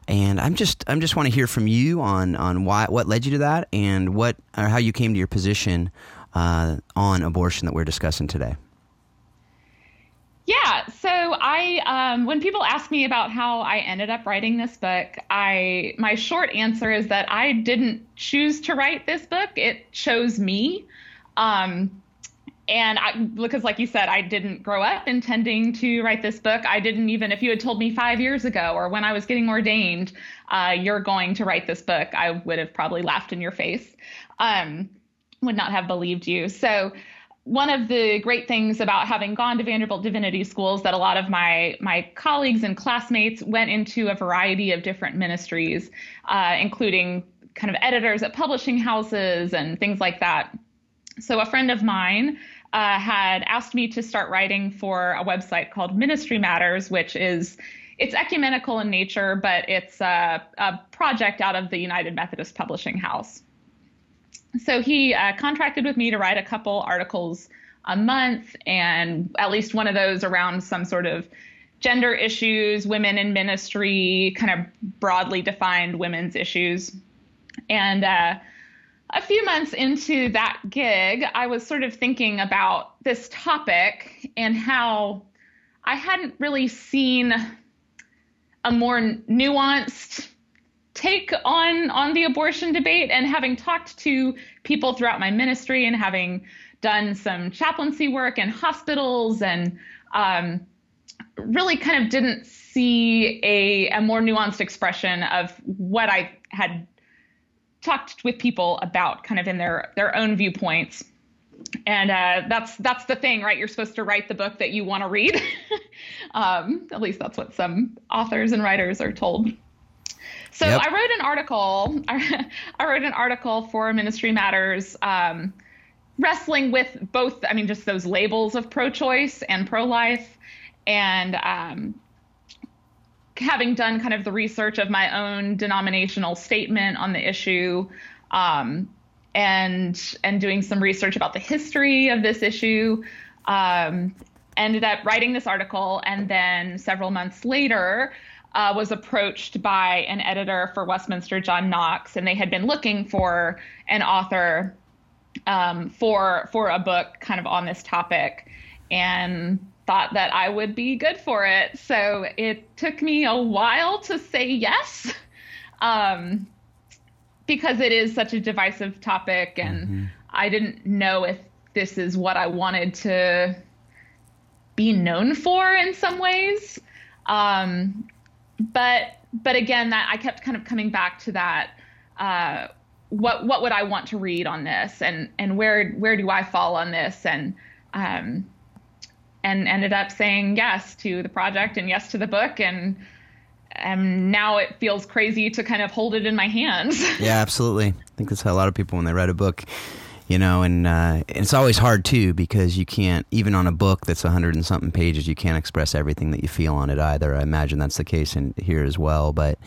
And I'm just I'm just want to hear from you on on why what led you to that and what or how you came to your position uh, on abortion that we're discussing today. Yeah. So I, um, when people ask me about how I ended up writing this book, I, my short answer is that I didn't choose to write this book. It chose me. Um, and I, because like you said, I didn't grow up intending to write this book. I didn't even, if you had told me five years ago or when I was getting ordained, uh, you're going to write this book, I would have probably laughed in your face. Um, would not have believed you. So, one of the great things about having gone to Vanderbilt Divinity Schools that a lot of my my colleagues and classmates went into a variety of different ministries, uh, including kind of editors at publishing houses and things like that. So a friend of mine uh, had asked me to start writing for a website called Ministry Matters, which is it's ecumenical in nature, but it's a, a project out of the United Methodist Publishing House. So he uh, contracted with me to write a couple articles a month, and at least one of those around some sort of gender issues, women in ministry, kind of broadly defined women's issues. And uh, a few months into that gig, I was sort of thinking about this topic and how I hadn't really seen a more nuanced take on on the abortion debate. And having talked to people throughout my ministry and having done some chaplaincy work in hospitals and um, really kind of didn't see a, a more nuanced expression of what I had talked with people about kind of in their their own viewpoints. And uh, that's that's the thing right? You're supposed to write the book that you want to read. Um, at least that's what some authors and writers are told so yep. i wrote an article I, wrote an article for ministry matters um, wrestling with both i mean just those labels of pro-choice and pro-life and um, having done kind of the research of my own denominational statement on the issue um, and and doing some research about the history of this issue um, ended up writing this article and then several months later uh, was approached by an editor for westminster john knox and they had been looking for an author um, for for a book kind of on this topic and thought that I would be good for it. So it took me a while to say yes, um, because it is such a divisive topic, and mm-hmm. I didn't know if this is what I wanted to be known for in some ways. Um, but but again, that I kept kind of coming back to that. Uh, what what would I want to read on this, and and where where do I fall on this, and um, and ended up saying yes to the project and yes to the book and and now it feels crazy to kind of hold it in my hands. yeah, absolutely. I think that's how a lot of people when they write a book, you know, and, uh, it's always hard too because you can't even on a book that's a hundred and something pages, you can't express everything that you feel on it either. I imagine that's the case in here as well. But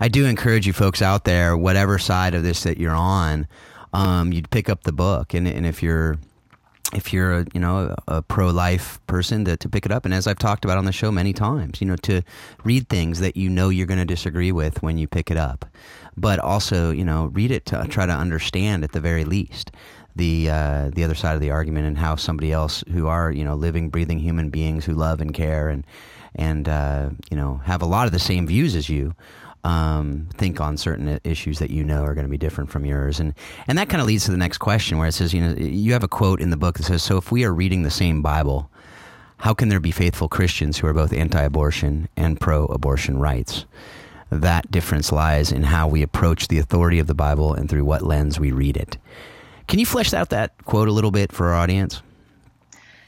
I do encourage you folks out there, whatever side of this that you're on, um, you'd pick up the book, and and if you're if you're a you know a pro-life person to, to pick it up. And as i've talked about on the show many times you know to read things that you know you're going to disagree with when you pick it up but also you know read it to try to understand at the very least the uh, the other side of the argument and how somebody else who are you know living breathing human beings who love and care and and uh, you know have a lot of the same views as you um, think on certain issues that you know are going to be different from yours, and and that kind of leads to the next question, where it says, you know, you have a quote in the book that says, "So if we are reading the same Bible, how can there be faithful Christians who are both anti-abortion and pro-abortion rights?" That difference lies in how we approach the authority of the Bible and through what lens we read it. Can you flesh out that quote a little bit for our audience?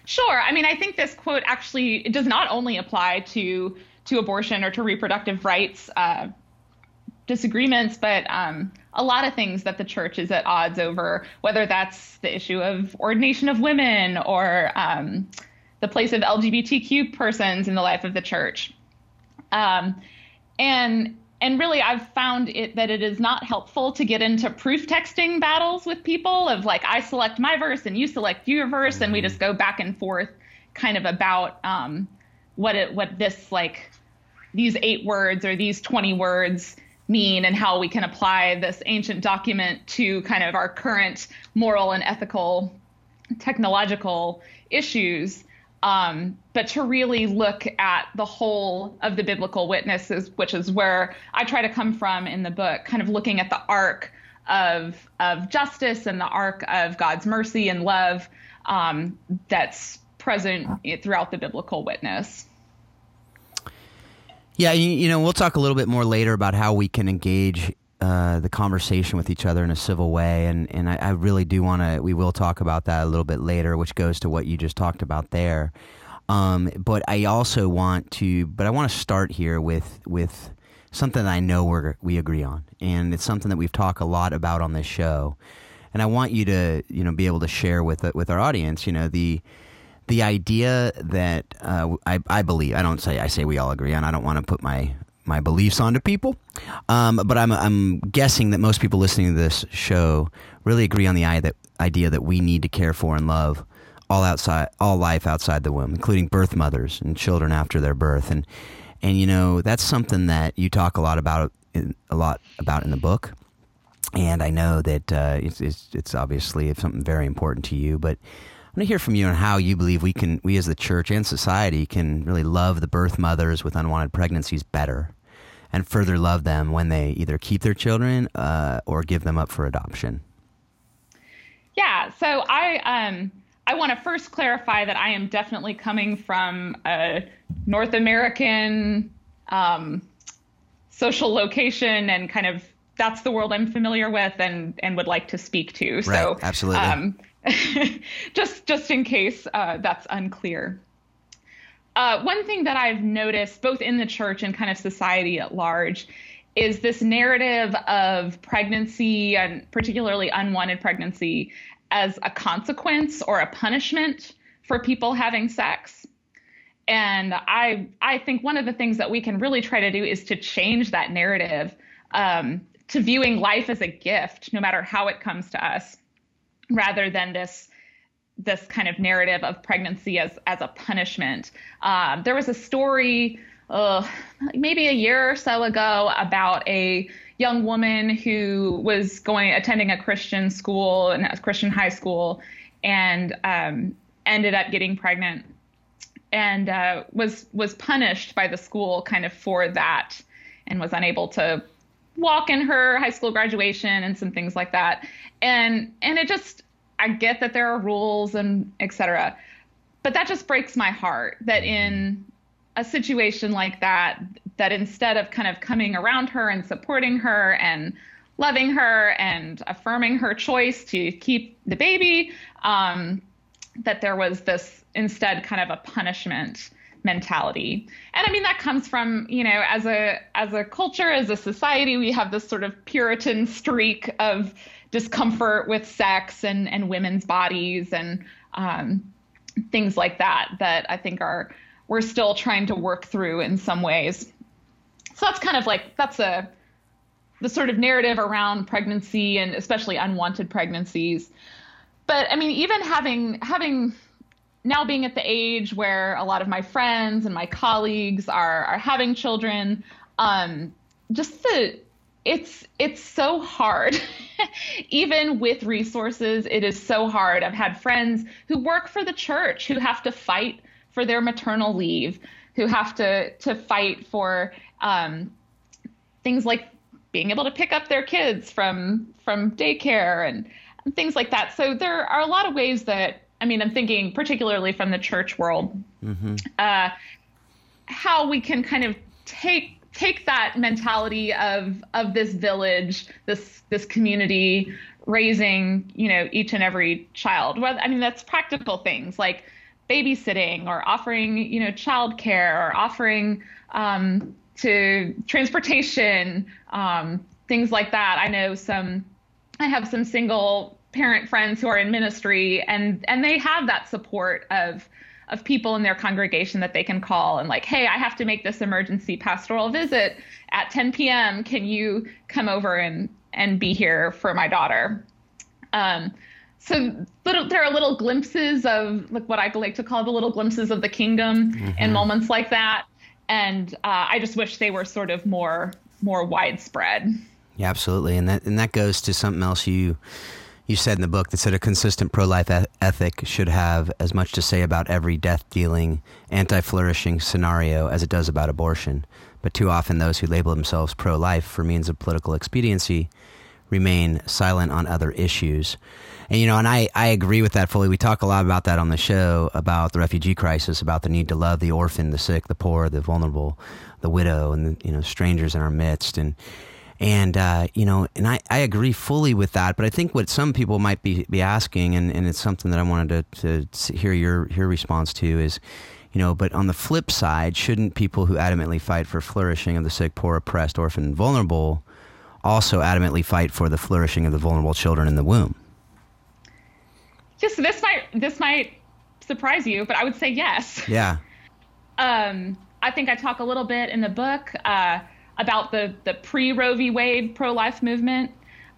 Sure. I mean, I think this quote actually does not only apply to to abortion or to reproductive rights. Uh, disagreements, but um, a lot of things that the church is at odds over, whether that's the issue of ordination of women or um, the place of LGBTQ persons in the life of the church. Um, and and really, I've found it that it is not helpful to get into proof texting battles with people of like I select my verse and you select your verse, and we just go back and forth, kind of about um, what it what this like these eight words or these twenty words mean and how we can apply this ancient document to kind of our current moral and ethical technological issues. Um, but to really look at the whole of the biblical witnesses which is where i try to come from in the book kind of looking at the arc of of justice and the arc of god's mercy and love um, that's present throughout the biblical witness yeah, you, you, know, we'll talk a little bit more later about how we can engage uh, the conversation with each other in a civil way, and and I, I really do want to. We will talk about that a little bit later, which goes to what you just talked about there. Um, but I also want to, but I want to start here with with something that I know we we agree on, and it's something that we've talked a lot about on this show. And I want you to, you know, be able to share with with our audience, you know, the the idea that uh, I, I believe. I don't say I say we all agree on. I don't want to put my my beliefs onto people, um, but I'm I'm guessing that most people listening to this show really agree on the idea that idea that we need to care for and love all outside all life outside the womb, including birth mothers and children after their birth, and and you know that's something that you talk a lot about in, a lot about in the book, and I know that uh, it's, it's it's obviously something very important to you, but. I want to hear from you on how you believe we can, we as the church and society, can really love the birth mothers with unwanted pregnancies better, and further love them when they either keep their children uh, or give them up for adoption. Yeah. So I um I want to first clarify that I am definitely coming from a North American um, social location and kind of that's the world I'm familiar with and and would like to speak to. Right, so absolutely. Um, just just in case uh, that's unclear. Uh, one thing that I've noticed both in the church and kind of society at large is this narrative of pregnancy and particularly unwanted pregnancy as a consequence or a punishment for people having sex. And I I think one of the things that we can really try to do is to change that narrative um, to viewing life as a gift, no matter how it comes to us, rather than this this kind of narrative of pregnancy as as a punishment. Um, there was a story, uh, maybe a year or so ago, about a young woman who was going attending a Christian school and a Christian high school, and um, ended up getting pregnant, and uh, was was punished by the school kind of for that, and was unable to walk in her high school graduation and some things like that, and and it just I get that there are rules and etc. But that just breaks my heart that in a situation like that, that instead of kind of coming around her and supporting her and loving her and affirming her choice to keep the baby, um, that there was this instead kind of a punishment mentality. And I mean that comes from, you know, as a as a culture, as a society, we have this sort of Puritan streak of discomfort with sex and and women's bodies and um, things like that that I think are we're still trying to work through in some ways. So that's kind of like that's a the sort of narrative around pregnancy and especially unwanted pregnancies. But I mean, even having having now being at the age where a lot of my friends and my colleagues are are having children, um, just the it's it's so hard. even with resources, it is so hard. I've had friends who work for the church who have to fight for their maternal leave, who have to to fight for um, things like being able to pick up their kids from from daycare and, and things like that. So there are a lot of ways that I mean, I'm thinking particularly from the church world, mm-hmm. uh, how we can kind of take take that mentality of of this village, this this community, raising you know each and every child. Well, I mean, that's practical things like babysitting or offering, you know, childcare or offering um, to transportation, um, things like that. I know some, I have some single parent friends who are in ministry and, and they have that support of, of people in their congregation that they can call and like, hey, I have to make this emergency pastoral visit at 10 p.m. Can you come over and, and be here for my daughter? Um, so little, there are little glimpses of like what I like to call the little glimpses of the kingdom mm-hmm. in moments like that, and uh, I just wish they were sort of more more widespread. Yeah, absolutely, and that and that goes to something else you you said in the book that said a consistent pro life ethic should have as much to say about every death dealing, anti flourishing scenario as it does about abortion. But too often, those who label themselves pro life for means of political expediency remain silent on other issues. And you know, and I, I agree with that fully. We talk a lot about that on the show about the refugee crisis, about the need to love the orphan, the sick, the poor, the vulnerable, the widow, and the, you know strangers in our midst. And and uh, you know, and I, I agree fully with that. But I think what some people might be, be asking, and, and it's something that I wanted to, to hear your your response to is, You know, but on the flip side, shouldn't people who adamantly fight for flourishing of the sick, poor, oppressed, orphan, and vulnerable also adamantly fight for the flourishing of the vulnerable children in the womb? Just this might this might surprise you, but I would say yes. Yeah. Um, I think I talk a little bit in the book uh, about the the pre Roe v. Wade pro life movement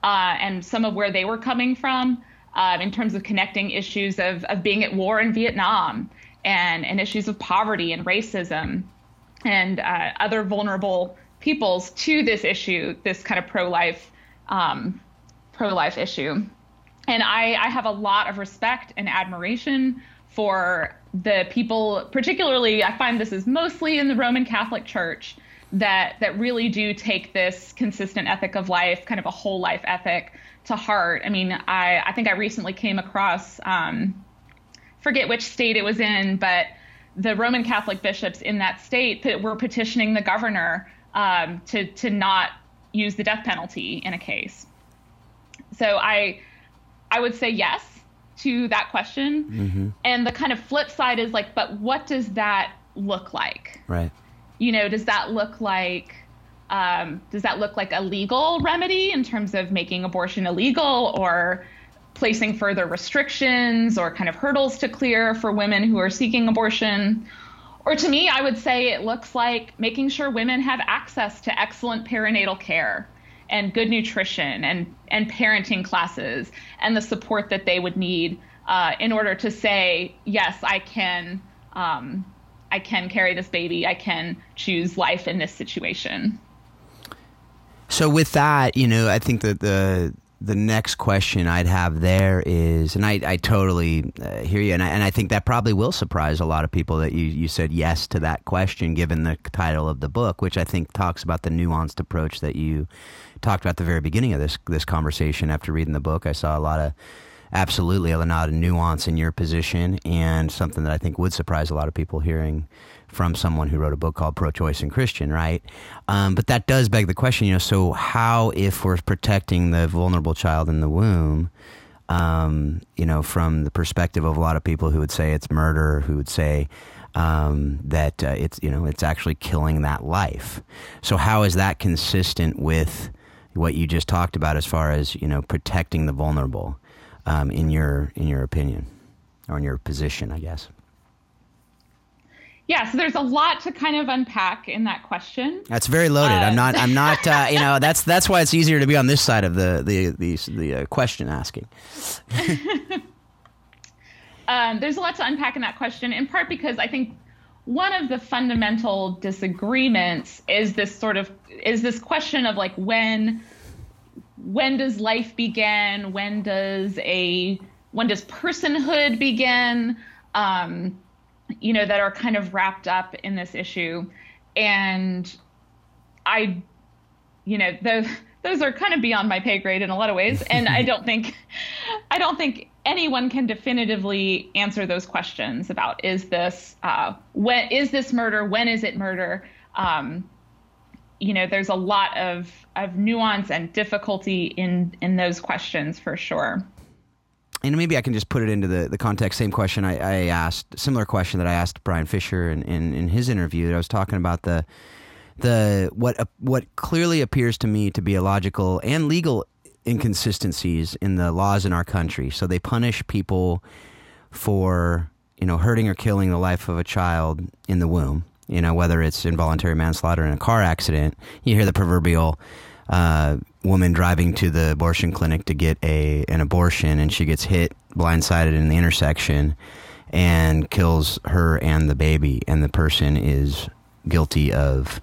uh, and some of where they were coming from uh, in terms of connecting issues of of being at war in Vietnam and and issues of poverty and racism and uh, other vulnerable peoples to this issue, this kind of pro life um, pro life issue. And I, I have a lot of respect and admiration for the people, particularly, I find this is mostly in the Roman Catholic Church, that that really do take this consistent ethic of life, kind of a whole life ethic, to heart. I mean, I, I think I recently came across, um, forget which state it was in, but the Roman Catholic bishops in that state that were petitioning the governor um, to to not use the death penalty in a case. So I I would say yes to that question. Mm-hmm. And the kind of flip side is like, but what does that look like? Right. You know, does that look like um, does that look like a legal remedy in terms of making abortion illegal or placing further restrictions or kind of hurdles to clear for women who are seeking abortion? Or to me, I would say it looks like making sure women have access to excellent perinatal care and good nutrition and, and parenting classes and the support that they would need uh, in order to say, yes, I can, um, I can carry this baby. I can choose life in this situation. So with that, you know, I think that the the next question I'd have there is, and I, I totally uh, hear you, and I, and I think that probably will surprise a lot of people that you, you said yes to that question, given the title of the book, which I think talks about the nuanced approach that you talked about at the very beginning of this this conversation. After reading the book, I saw a lot of absolutely a lot of nuance in your position, and something that I think would surprise a lot of people hearing from someone who wrote a book called Pro Choice and Christian, right? Um, but that does beg the question, you know, so how, if we're protecting the vulnerable child in the womb, um, you know, from the perspective of a lot of people who would say it's murder, who would say um, that uh, it's, you know, it's actually killing that life. So how is that consistent with what you just talked about as far as, you know, protecting the vulnerable um, in your, in your opinion or in your position, I guess? yeah, so there's a lot to kind of unpack in that question. That's very loaded. Uh, I'm not. I'm not. Uh, you know, that's that's why it's easier to be on this side of the the the, the uh, question asking. um, there's a lot to unpack in that question, in part because I think one of the fundamental disagreements is this sort of is this question of like when when does life begin? When does a when does personhood begin? Um, you know, that are kind of wrapped up in this issue. And I, you know, those those are kind of beyond my pay grade in a lot of ways. And I don't think I don't think anyone can definitively answer those questions about is this uh, when is this murder? When is it murder? Um, you know, there's a lot of of nuance and difficulty in in those questions for sure and maybe I can just put it into the, the context. Same question I, I asked, similar question that I asked Brian Fisher in, in, in his interview. That I was talking about the the what what clearly appears to me to be illogical and legal inconsistencies in the laws in our country. So they punish people for you know hurting or killing the life of a child in the womb. You know whether it's involuntary manslaughter in a car accident. You hear the proverbial uh, woman driving to the abortion clinic to get a an abortion, and she gets hit blindsided in the intersection and kills her and the baby, and the person is guilty of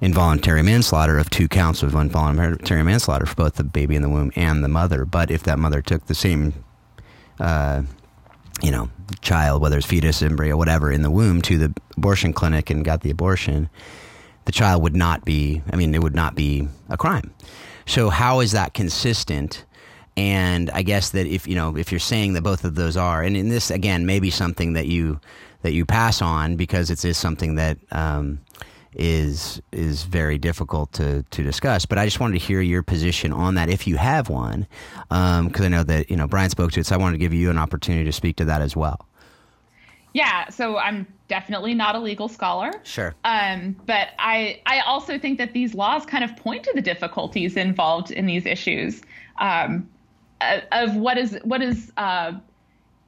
involuntary manslaughter of two counts of involuntary manslaughter for both the baby in the womb and the mother. But if that mother took the same, uh, you know, child, whether it's fetus, embryo, whatever, in the womb to the abortion clinic and got the abortion, the child would not be, I mean, it would not be a crime. So how is that consistent? And I guess that if you know if you're saying that both of those are, and in this again maybe something that you that you pass on because it is something that um, is is very difficult to to discuss. But I just wanted to hear your position on that if you have one, because um, I know that you know Brian spoke to it, so I wanted to give you an opportunity to speak to that as well. Yeah, so I'm definitely not a legal scholar. Sure. Um, but I I also think that these laws kind of point to the difficulties involved in these issues um, of what is what is uh,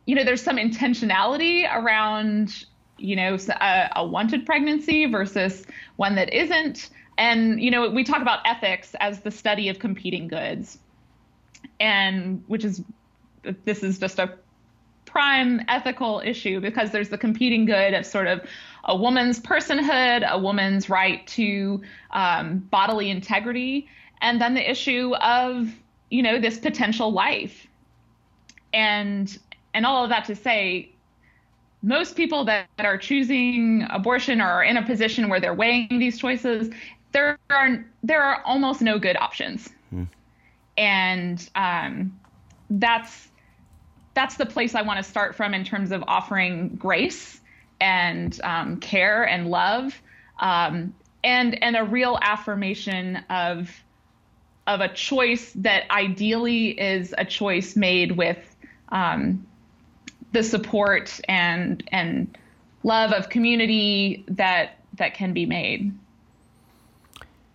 you know there's some intentionality around you know a, a wanted pregnancy versus one that isn't, and you know we talk about ethics as the study of competing goods, and which is this is just a prime ethical issue because there's the competing good of sort of a woman's personhood, a woman's right to um, bodily integrity, and then the issue of you know this potential life, and and all of that to say. Most people that, that are choosing abortion or are in a position where they're weighing these choices, there are there are almost no good options, hmm. and um, that's that's the place I want to start from in terms of offering grace and um, care and love, um, and and a real affirmation of of a choice that ideally is a choice made with um, the support and and love of community that that can be made.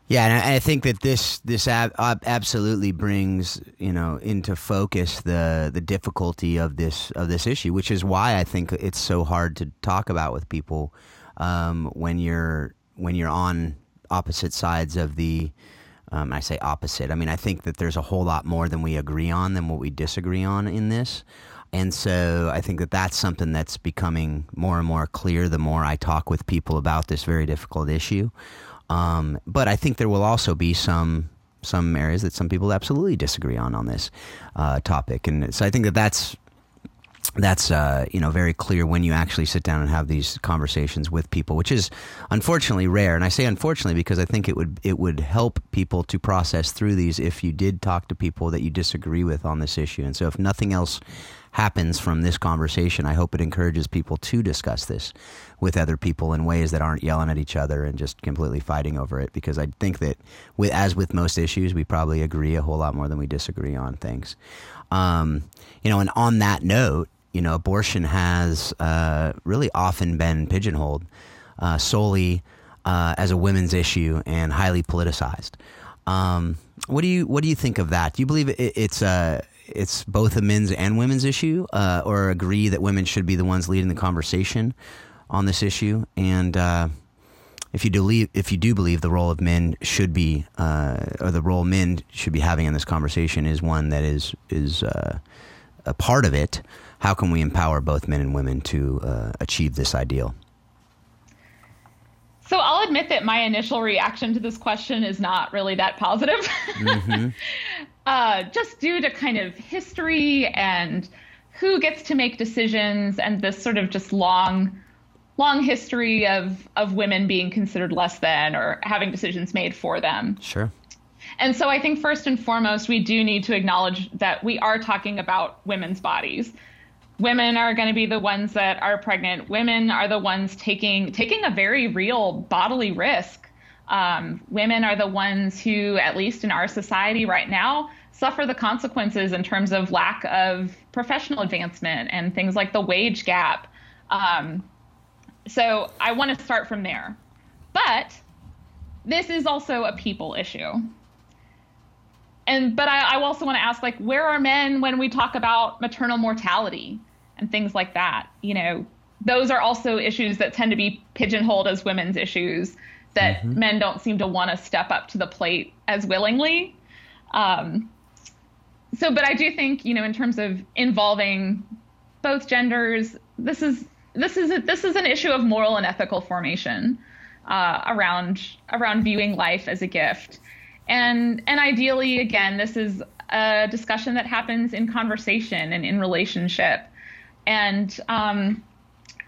Yeah, and I, think that this this ab- absolutely brings you know into focus the the difficulty of this of this issue, which is why I think it's so hard to talk about with people um, when you're when you're on opposite sides of the. Um, I say opposite. I mean, I think that there's a whole lot more than we agree on than what we disagree on in this. And so I think that that's something that's becoming more and more clear the more I talk with people about this very difficult issue. Um, but I think there will also be some some areas that some people absolutely disagree on on this uh, topic, and so I think that that's that's uh, you know very clear when you actually sit down and have these conversations with people, which is unfortunately rare. And I say unfortunately because I think it would it would help people to process through these if you did talk to people that you disagree with on this issue. And so if nothing else happens from this conversation, I hope it encourages people to discuss this with other people in ways that aren't yelling at each other and just completely fighting over it. Because I think that, with, as with most issues, we probably agree a whole lot more than we disagree on things. Um, you know, and on that note, you know, abortion has uh, really often been pigeonholed uh, solely uh, as a women's issue and highly politicized. Um, what do you what do you think of that? Do you believe it, it's a it's both a men's and women's issue, uh, or agree that women should be the ones leading the conversation on this issue. And uh, if you believe, if you do believe the role of men should be, uh, or the role men should be having in this conversation is one that is is uh, a part of it, how can we empower both men and women to uh, achieve this ideal? So I'll admit that my initial reaction to this question is not really that positive. Mm-hmm. uh, just due to kind of history and who gets to make decisions and this sort of just long long history of of women being considered less than or having decisions made for them. Sure. And so I think first and foremost we do need to acknowledge that we are talking about women's bodies. Women are going to be the ones that are pregnant. Women are the ones taking taking a very real bodily risk. Um, women are the ones who, at least in our society right now, suffer the consequences in terms of lack of professional advancement and things like the wage gap. Um, so I want to start from there. But this is also a people issue. And but I, I also want to ask, like, where are men when we talk about maternal mortality and things like that? You know, those are also issues that tend to be pigeonholed as women's issues that mm-hmm. men don't seem to want to step up to the plate as willingly. Um, so, but I do think, you know, in terms of involving both genders, this is this is a, this is an issue of moral and ethical formation uh, around around viewing life as a gift, and and ideally, again, this is a discussion that happens in conversation and in relationship, and um,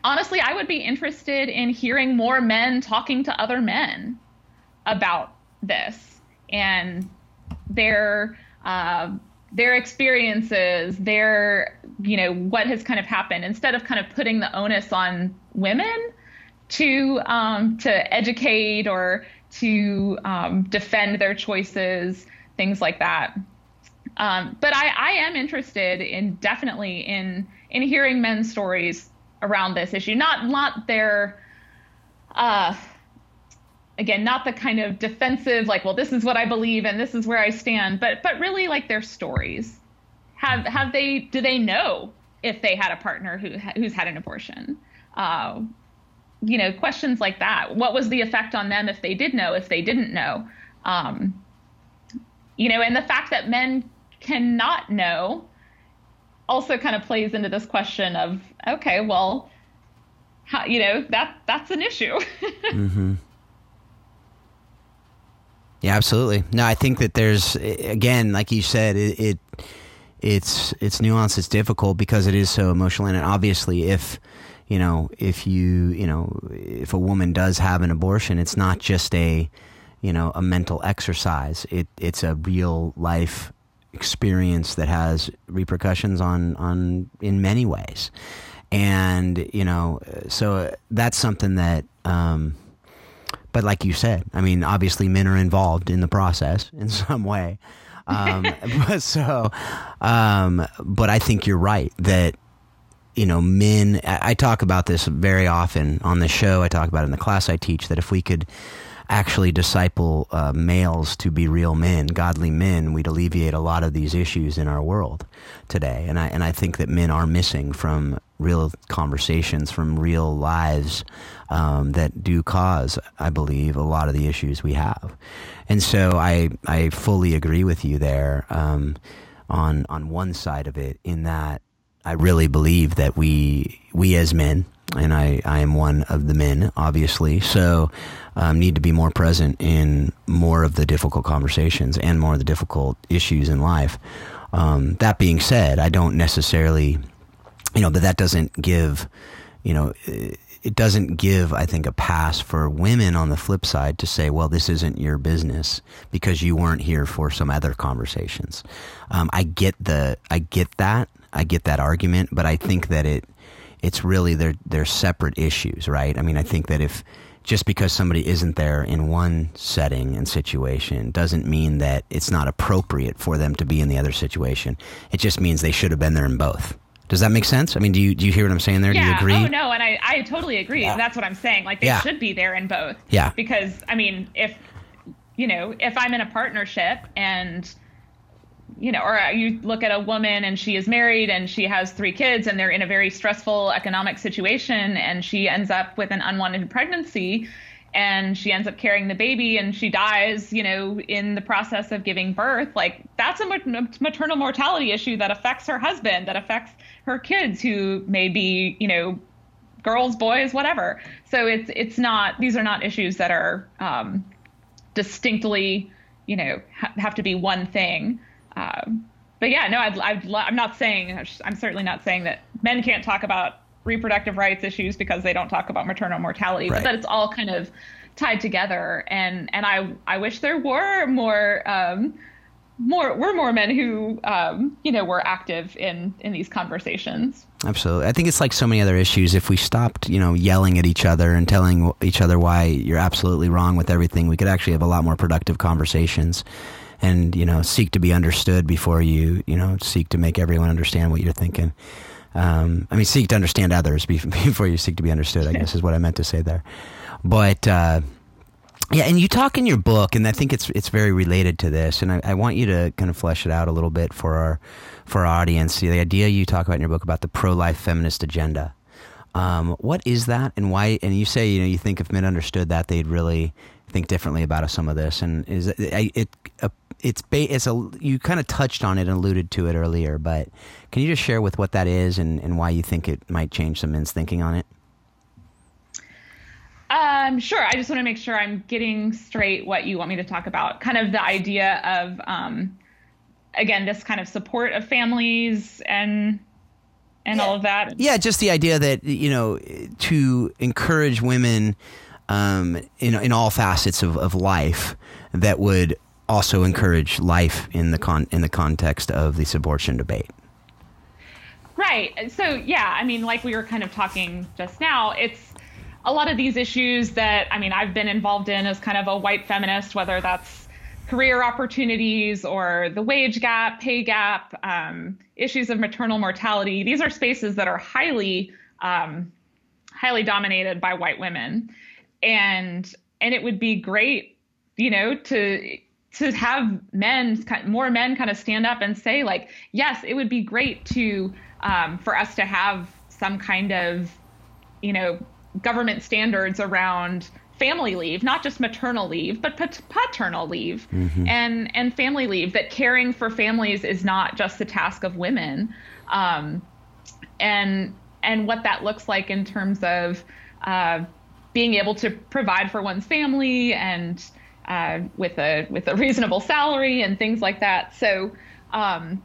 honestly, I would be interested in hearing more men talking to other men about this and their uh, their experiences, their, you know, what has kind of happened, instead of kind of putting the onus on women to um, to educate or to um, defend their choices, things like that. Um, but I, I am interested in definitely in in hearing men's stories around this issue. Not not their uh, again, not the kind of defensive like, well, this is what I believe and this is where I stand, but but really like their stories. Have have they do they know if they had a partner who who's had an abortion? Uh, you know, questions like that. What was the effect on them if they did know, if they didn't know? Um, you know, and the fact that men cannot know also kind of plays into this question of okay, well, how, you know that that's an issue. mm-hmm. Yeah, absolutely. No, I think that there's again, like you said, it, it it's it's nuanced. It's difficult because it is so emotional, and obviously, if you know, if you you know, if a woman does have an abortion, it's not just a you know a mental exercise. It it's a real life experience that has repercussions on on in many ways, and you know, so that's something that. Um, but like you said, I mean, obviously men are involved in the process in some way. Um, but so, um, but I think you're right that you know men. I, I talk about this very often on the show. I talk about it in the class I teach that if we could actually disciple uh, males to be real men, godly men, we'd alleviate a lot of these issues in our world today. And I and I think that men are missing from real conversations, from real lives um, that do cause, I believe, a lot of the issues we have. And so I I fully agree with you there um, on on one side of it, in that I really believe that we we as men, and I I am one of the men, obviously, so um, need to be more present in more of the difficult conversations and more of the difficult issues in life. Um, that being said, I don't necessarily, you know, but that doesn't give, you know it doesn't give, I think, a pass for women on the flip side to say, well, this isn't your business because you weren't here for some other conversations. Um, I get the, I get that, I get that argument, but I think that it, it's really they're they're separate issues, right? I mean, I think that if just because somebody isn't there in one setting and situation doesn't mean that it's not appropriate for them to be in the other situation. It just means they should have been there in both. Does that make sense? I mean, do you do you hear what I'm saying there? Yeah. Do you oh, agree? Oh no, and I, I totally agree. Yeah. That's what I'm saying. Like they yeah. should be there in both. Yeah. Because I mean, if you know, if I'm in a partnership and you know, or you look at a woman and she is married and she has three kids and they're in a very stressful economic situation and she ends up with an unwanted pregnancy and she ends up carrying the baby and she dies, you know, in the process of giving birth, like that's a maternal mortality issue that affects her husband, that affects her kids who may be, you know, girls, boys, whatever. So it's it's not these are not issues that are um, distinctly, you know, ha- have to be one thing. Um, but yeah, no, I'd, I'd, I'm not saying I'm certainly not saying that men can't talk about reproductive rights issues because they don't talk about maternal mortality, right. but that it's all kind of tied together. And and I I wish there were more um, more were more men who um, you know were active in in these conversations. Absolutely, I think it's like so many other issues. If we stopped, you know, yelling at each other and telling each other why you're absolutely wrong with everything, we could actually have a lot more productive conversations. And you know, seek to be understood before you, you know, seek to make everyone understand what you're thinking. Um, I mean, seek to understand others before you seek to be understood. I guess is what I meant to say there. But uh, yeah, and you talk in your book, and I think it's it's very related to this, and I, I, want you to kind of flesh it out a little bit for our for our audience. The idea you talk about in your book about the pro life feminist agenda. Um, what is that, and why? And you say you know you think if men understood that, they'd really think differently about some of this. And is it, it, it it's ba- it's a you kind of touched on it and alluded to it earlier, but can you just share with what that is and, and why you think it might change some men's thinking on it? Um, sure. I just want to make sure I'm getting straight what you want me to talk about. Kind of the idea of, um, again, this kind of support of families and and yeah. all of that. Yeah, just the idea that you know to encourage women um, in in all facets of, of life that would also encourage life in the con in the context of this abortion debate. Right. So yeah, I mean, like we were kind of talking just now, it's a lot of these issues that I mean I've been involved in as kind of a white feminist, whether that's career opportunities or the wage gap, pay gap, um, issues of maternal mortality. These are spaces that are highly um, highly dominated by white women, and and it would be great, you know, to to have men, more men, kind of stand up and say like, yes, it would be great to um, for us to have some kind of, you know, government standards around family leave, not just maternal leave, but paternal leave mm-hmm. and and family leave. That caring for families is not just the task of women, um, and and what that looks like in terms of uh, being able to provide for one's family and uh, with a with a reasonable salary and things like that. So. Um,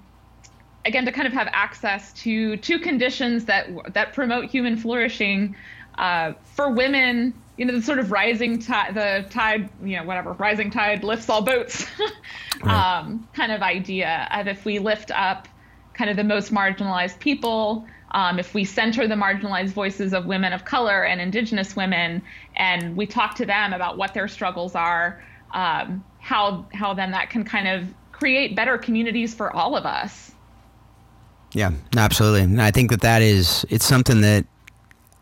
again, to kind of have access to to conditions that that promote human flourishing uh, for women you know the sort of rising tide the tide you know whatever rising tide lifts all boats right. um, kind of idea of if we lift up kind of the most marginalized people um, if we center the marginalized voices of women of color and indigenous women and we talk to them about what their struggles are um, how how then that can kind of create better communities for all of us. Yeah absolutely. And i think that that is it's something that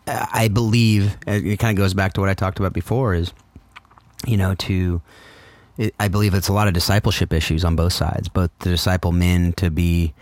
I believe it kind of goes back to what I talked about before is, you know, to, I believe it's a lot of discipleship issues on both sides, both to disciple men to be,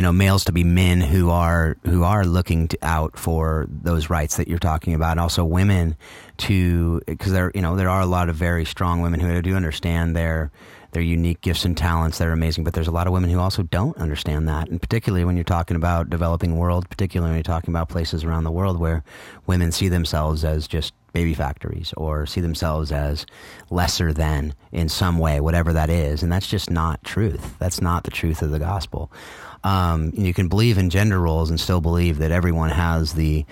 you know, males to be men who are, who are looking to, out for those rights that you're talking about. And also women to, cause there, you know, there are a lot of very strong women who do understand their, their unique gifts and talents that are amazing. But there's a lot of women who also don't understand that, and particularly when you're talking about developing world, particularly when you're talking about places around the world where women see themselves as just baby factories or see themselves as lesser than in some way, whatever that is, and that's just not truth. That's not the truth of the gospel. Um, you can believe in gender roles and still believe that everyone has the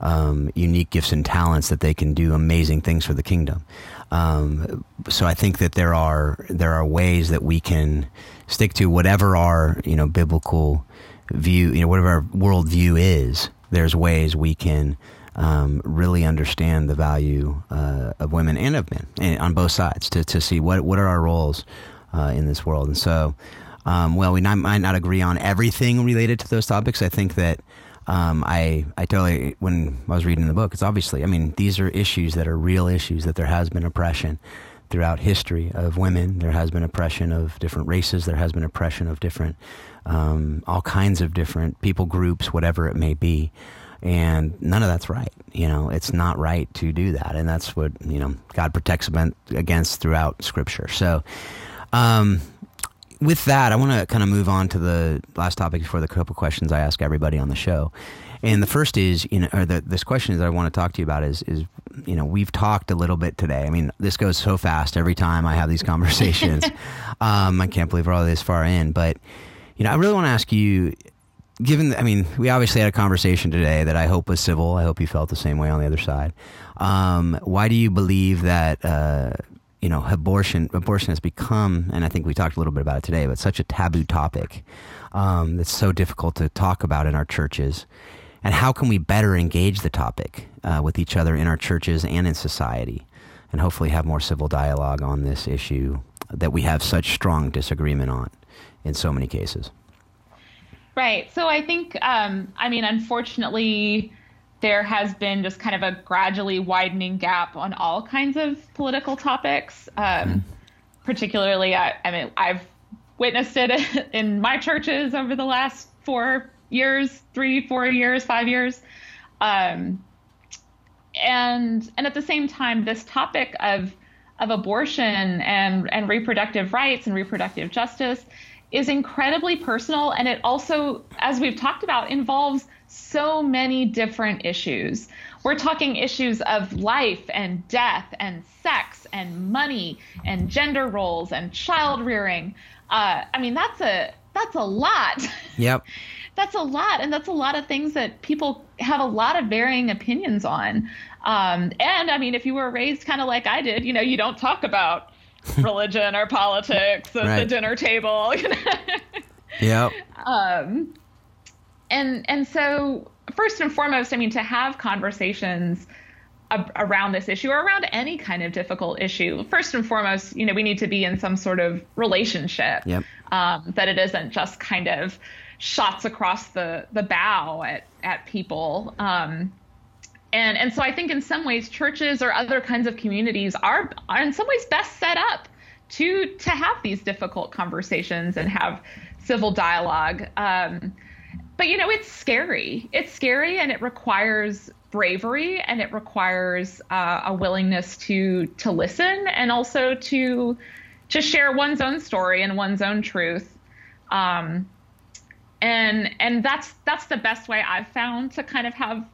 um, unique gifts and talents that they can do amazing things for the kingdom. Um, so I think that there are there are ways that we can stick to whatever our you know biblical view, you know whatever our worldview is. There's ways we can um, really understand the value uh, of women and of men and on both sides to, to see what what are our roles uh, in this world. And so, um, well, we not, might not agree on everything related to those topics. I think that um, I I totally when I was reading the book, it's obviously I mean these are issues that are real issues that there has been oppression throughout history of women. There has been oppression of different races. There has been oppression of different um, all kinds of different people groups, whatever it may be. And none of that's right. You know, it's not right to do that, and that's what you know God protects against throughout Scripture. So. Um, with that, I want to kind of move on to the last topic before the couple questions I ask everybody on the show. And the first is, you know, or the, this question that I want to talk to you about is, is, you know, we've talked a little bit today. I mean, this goes so fast every time I have these conversations. um, I can't believe we're all this far in, but, you know, I really want to ask you, given, I mean, we obviously had a conversation today that I hope was civil. I hope you felt the same way on the other side. Um, why do you believe that, uh, you know, abortion abortion has become, and I think we talked a little bit about it today, but such a taboo topic um, that's so difficult to talk about in our churches. And how can we better engage the topic uh, with each other in our churches and in society, and hopefully have more civil dialogue on this issue that we have such strong disagreement on in so many cases? Right. So I think, um, I mean, unfortunately, there has been just kind of a gradually widening gap on all kinds of political topics. Um, mm. Particularly, I, I, mean, I've witnessed it in my churches over the last four years, three, four years, five years. Um, and and at the same time, this topic of of abortion and and reproductive rights and reproductive justice is incredibly personal, and it also, as we've talked about, involves so many different issues. We're talking issues of life and death and sex and money and gender roles and child rearing. Uh, I mean, that's a that's a lot. Yep. that's a lot, and that's a lot of things that people have a lot of varying opinions on. Um, and I mean, if you were raised kind of like I did, you know, you don't talk about religion or politics at right. the dinner table. yep. Um, and and so first and foremost, I mean, to have conversations ab- around this issue or around any kind of difficult issue, first and foremost, you know, we need to be in some sort of relationship. Yep. Um, that it isn't just kind of shots across the the bow at at people. Um, and and so I think in some ways churches or other kinds of communities are are in some ways best set up to to have these difficult conversations and have civil dialogue. Um, but you know, it's scary. It's scary, and it requires bravery, and it requires uh, a willingness to to listen, and also to to share one's own story and one's own truth. Um, and and that's that's the best way I've found to kind of have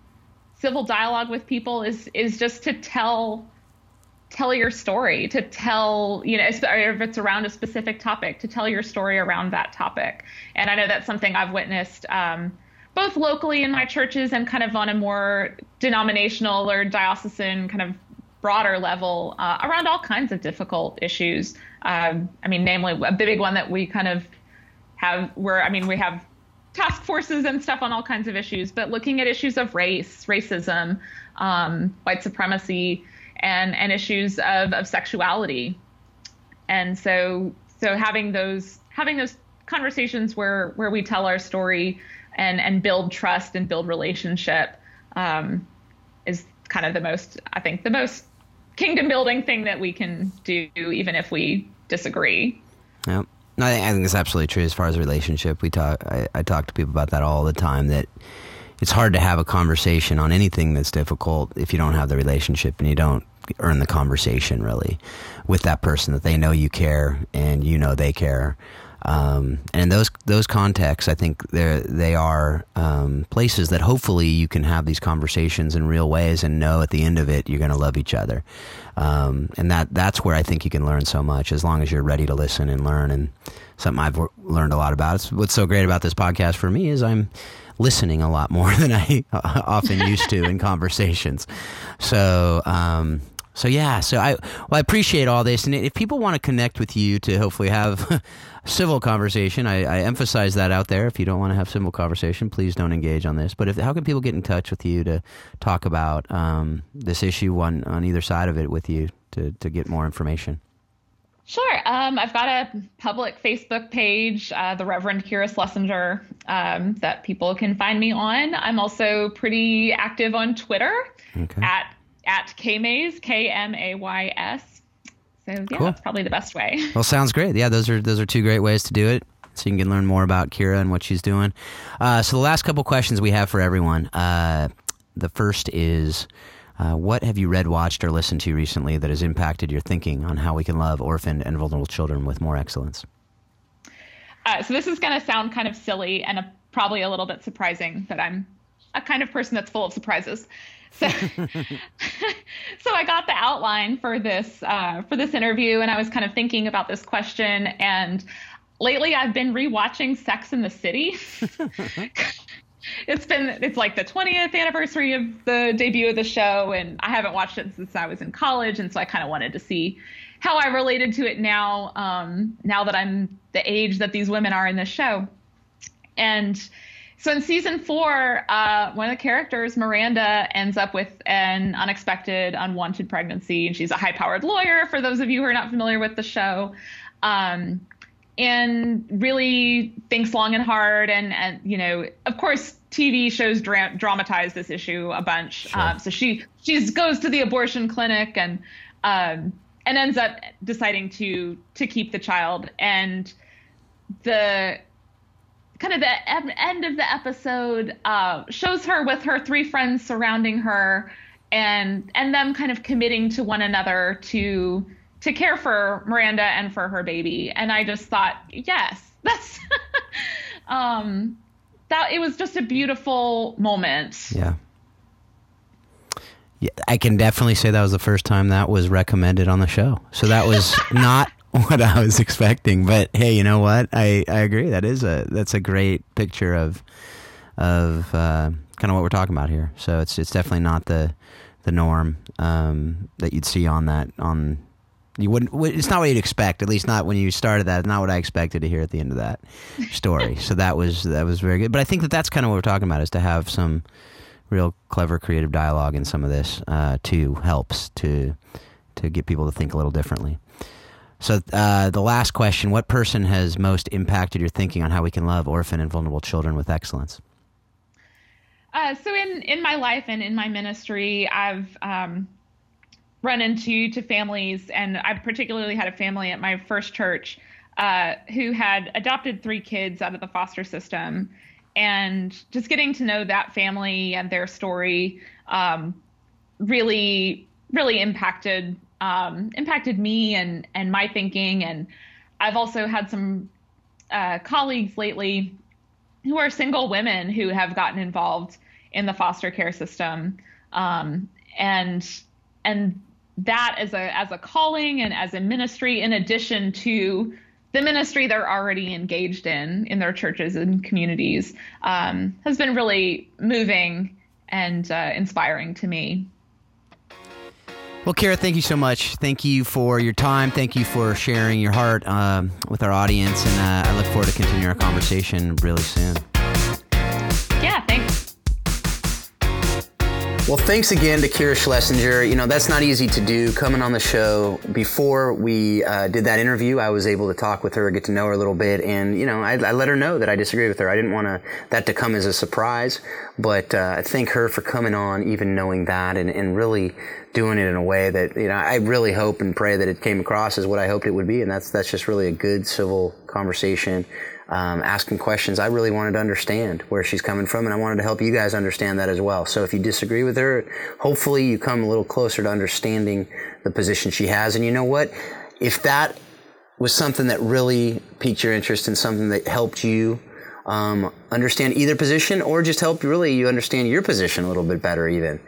civil dialogue with people is is just to tell tell your story to tell you know if it's around a specific topic to tell your story around that topic. And i know that's something i've witnessed um, both locally in my churches and kind of on a more denominational or diocesan kind of broader level uh, around all kinds of difficult issues. Um, i mean namely a big one that we kind of have where i mean we have task forces and stuff on all kinds of issues but looking at issues of race racism um, white supremacy and and issues of, of sexuality. And so so having those having those conversations where where we tell our story and and build trust and build relationship um, is kind of the most I think the most kingdom building thing that we can do even if we disagree. Yep. No, I think it's absolutely true as far as relationship. We talk I, I talk to people about that all the time that it's hard to have a conversation on anything that's difficult if you don't have the relationship and you don't earn the conversation really with that person that they know you care and you know they care. Um, and in those those contexts, I think they they are um, places that hopefully you can have these conversations in real ways and know at the end of it you're going to love each other. Um, and that that's where I think you can learn so much as long as you're ready to listen and learn. And something I've learned a lot about. It's what's so great about this podcast for me is I'm listening a lot more than I often used to in conversations. So um, so yeah, so I well I appreciate all this, and if people want to connect with you to hopefully have civil conversation, I, I, emphasize that out there. If you don't want to have civil conversation, please don't engage on this. But if how can people get in touch with you to talk about um, this issue one on either side of it with you to to get more information? Sure. Um, I've got a public Facebook page, uh, the Reverend Kira Schlesinger, um, that people can find me on. I'm also pretty active on Twitter okay. at at Kmays, K M A Y S. So yeah, cool. that's probably the best way. Well, sounds great. Yeah, those are those are two great ways to do it. So you can learn more about Kira and what she's doing. Uh, so the last couple questions we have for everyone. Uh, the first is, uh, what have you read, watched, or listened to recently that has impacted your thinking on how we can love orphaned and vulnerable children with more excellence? Uh, so this is going to sound kind of silly and a, probably a little bit surprising that I'm a kind of person that's full of surprises. So, so I got the outline for this uh, for this interview, and I was kind of thinking about this question. And lately, I've been rewatching Sex in the City. it's been it's like the 20th anniversary of the debut of the show, and I haven't watched it since I was in college, and so I kind of wanted to see how I related to it now. Um, now that I'm the age that these women are in the show, and so in season four, uh, one of the characters, Miranda, ends up with an unexpected, unwanted pregnancy, and she's a high-powered lawyer. For those of you who are not familiar with the show, um, and really thinks long and hard, and and you know, of course, TV shows dra- dramatize this issue a bunch. Sure. Um, so she she goes to the abortion clinic and um, and ends up deciding to to keep the child, and the kind of the end of the episode uh, shows her with her three friends surrounding her and and them kind of committing to one another to to care for Miranda and for her baby. And I just thought, yes, that's um that it was just a beautiful moment. Yeah. Yeah, I can definitely say that was the first time that was recommended on the show. So that was not what I was expecting. But hey, you know what? I, I agree. That is a that's a great picture of of uh, kind of what we're talking about here. So it's it's definitely not the the norm um, that you'd see on that on you wouldn't it's not what you'd expect at least not when you started that not what i expected to hear at the end of that story so that was that was very good but i think that that's kind of what we're talking about is to have some real clever creative dialogue in some of this uh, too helps to to get people to think a little differently So, uh, the last question What person has most impacted your thinking on how we can love orphan and vulnerable children with excellence? Uh, so, in, in my life and in my ministry, I've um, run into to families, and I particularly had a family at my first church uh, who had adopted three kids out of the foster system. And just getting to know that family and their story um, really, really impacted um, impacted me and and my thinking. And I've also had some uh, colleagues lately who are single women who have gotten involved in the foster care system, um, and and that as a as a calling and as a ministry, in addition to the ministry they're already engaged in in their churches and communities um, has been really moving and uh, inspiring to me. Well, Kara, thank you so much. Thank you for your time. Thank you for sharing your heart um, with our audience, and uh, I look forward to continuing our conversation really soon. Well, thanks again to Kira Schlesinger. You know, that's not easy to do. Coming on the show before we uh, did that interview, I was able to talk with her, get to know her a little bit, and you know, I, I let her know that I disagree with her. I didn't want that to come as a surprise, but uh, I thank her for coming on, even knowing that, and, and really doing it in a way that you know I really hope and pray that it came across as what I hoped it would be, and that's that's just really a good civil conversation um, asking questions. I really wanted to understand where she's coming from, and I wanted to help you guys understand that as well. So if you disagree with her, hopefully you come a little closer to understanding the position she has. And you know what? If that was something that really piqued your interest and something that helped you um, understand either position, or just helped really you understand your position a little bit better, even.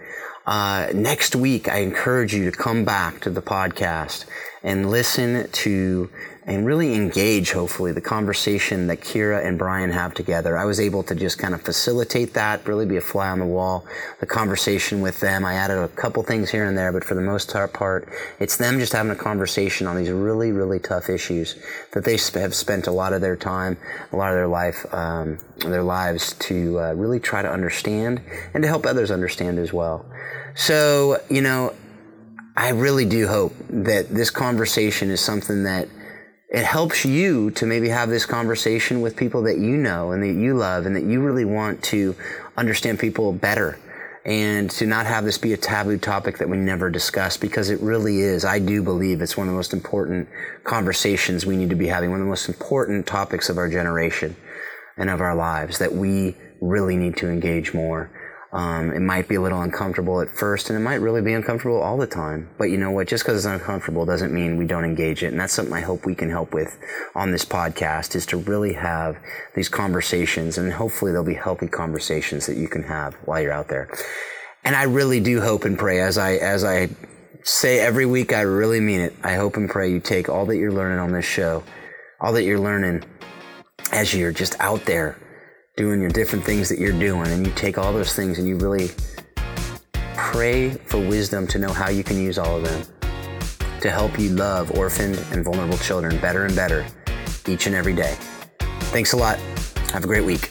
Uh, next week, I encourage you to come back to the podcast and listen to and really engage, hopefully, the conversation that Kira and Brian have together. I was able to just kind of facilitate that, really be a fly on the wall, the conversation with them. I added a couple things here and there, but for the most part, it's them just having a conversation on these really, really tough issues that they have spent a lot of their time, a lot of their life, um, their lives to uh, really try to understand and to help others understand as well. So, you know, I really do hope that this conversation is something that it helps you to maybe have this conversation with people that you know and that you love and that you really want to understand people better and to not have this be a taboo topic that we never discuss because it really is. I do believe it's one of the most important conversations we need to be having, one of the most important topics of our generation and of our lives that we really need to engage more. Um, it might be a little uncomfortable at first, and it might really be uncomfortable all the time. But you know what? Just because it's uncomfortable doesn't mean we don't engage it. And that's something I hope we can help with on this podcast is to really have these conversations, and hopefully they'll be healthy conversations that you can have while you're out there. And I really do hope and pray as I as I say every week, I really mean it. I hope and pray you take all that you're learning on this show, all that you're learning as you're just out there doing your different things that you're doing, and you take all those things and you really pray for wisdom to know how you can use all of them to help you love orphaned and vulnerable children better and better each and every day. Thanks a lot. Have a great week.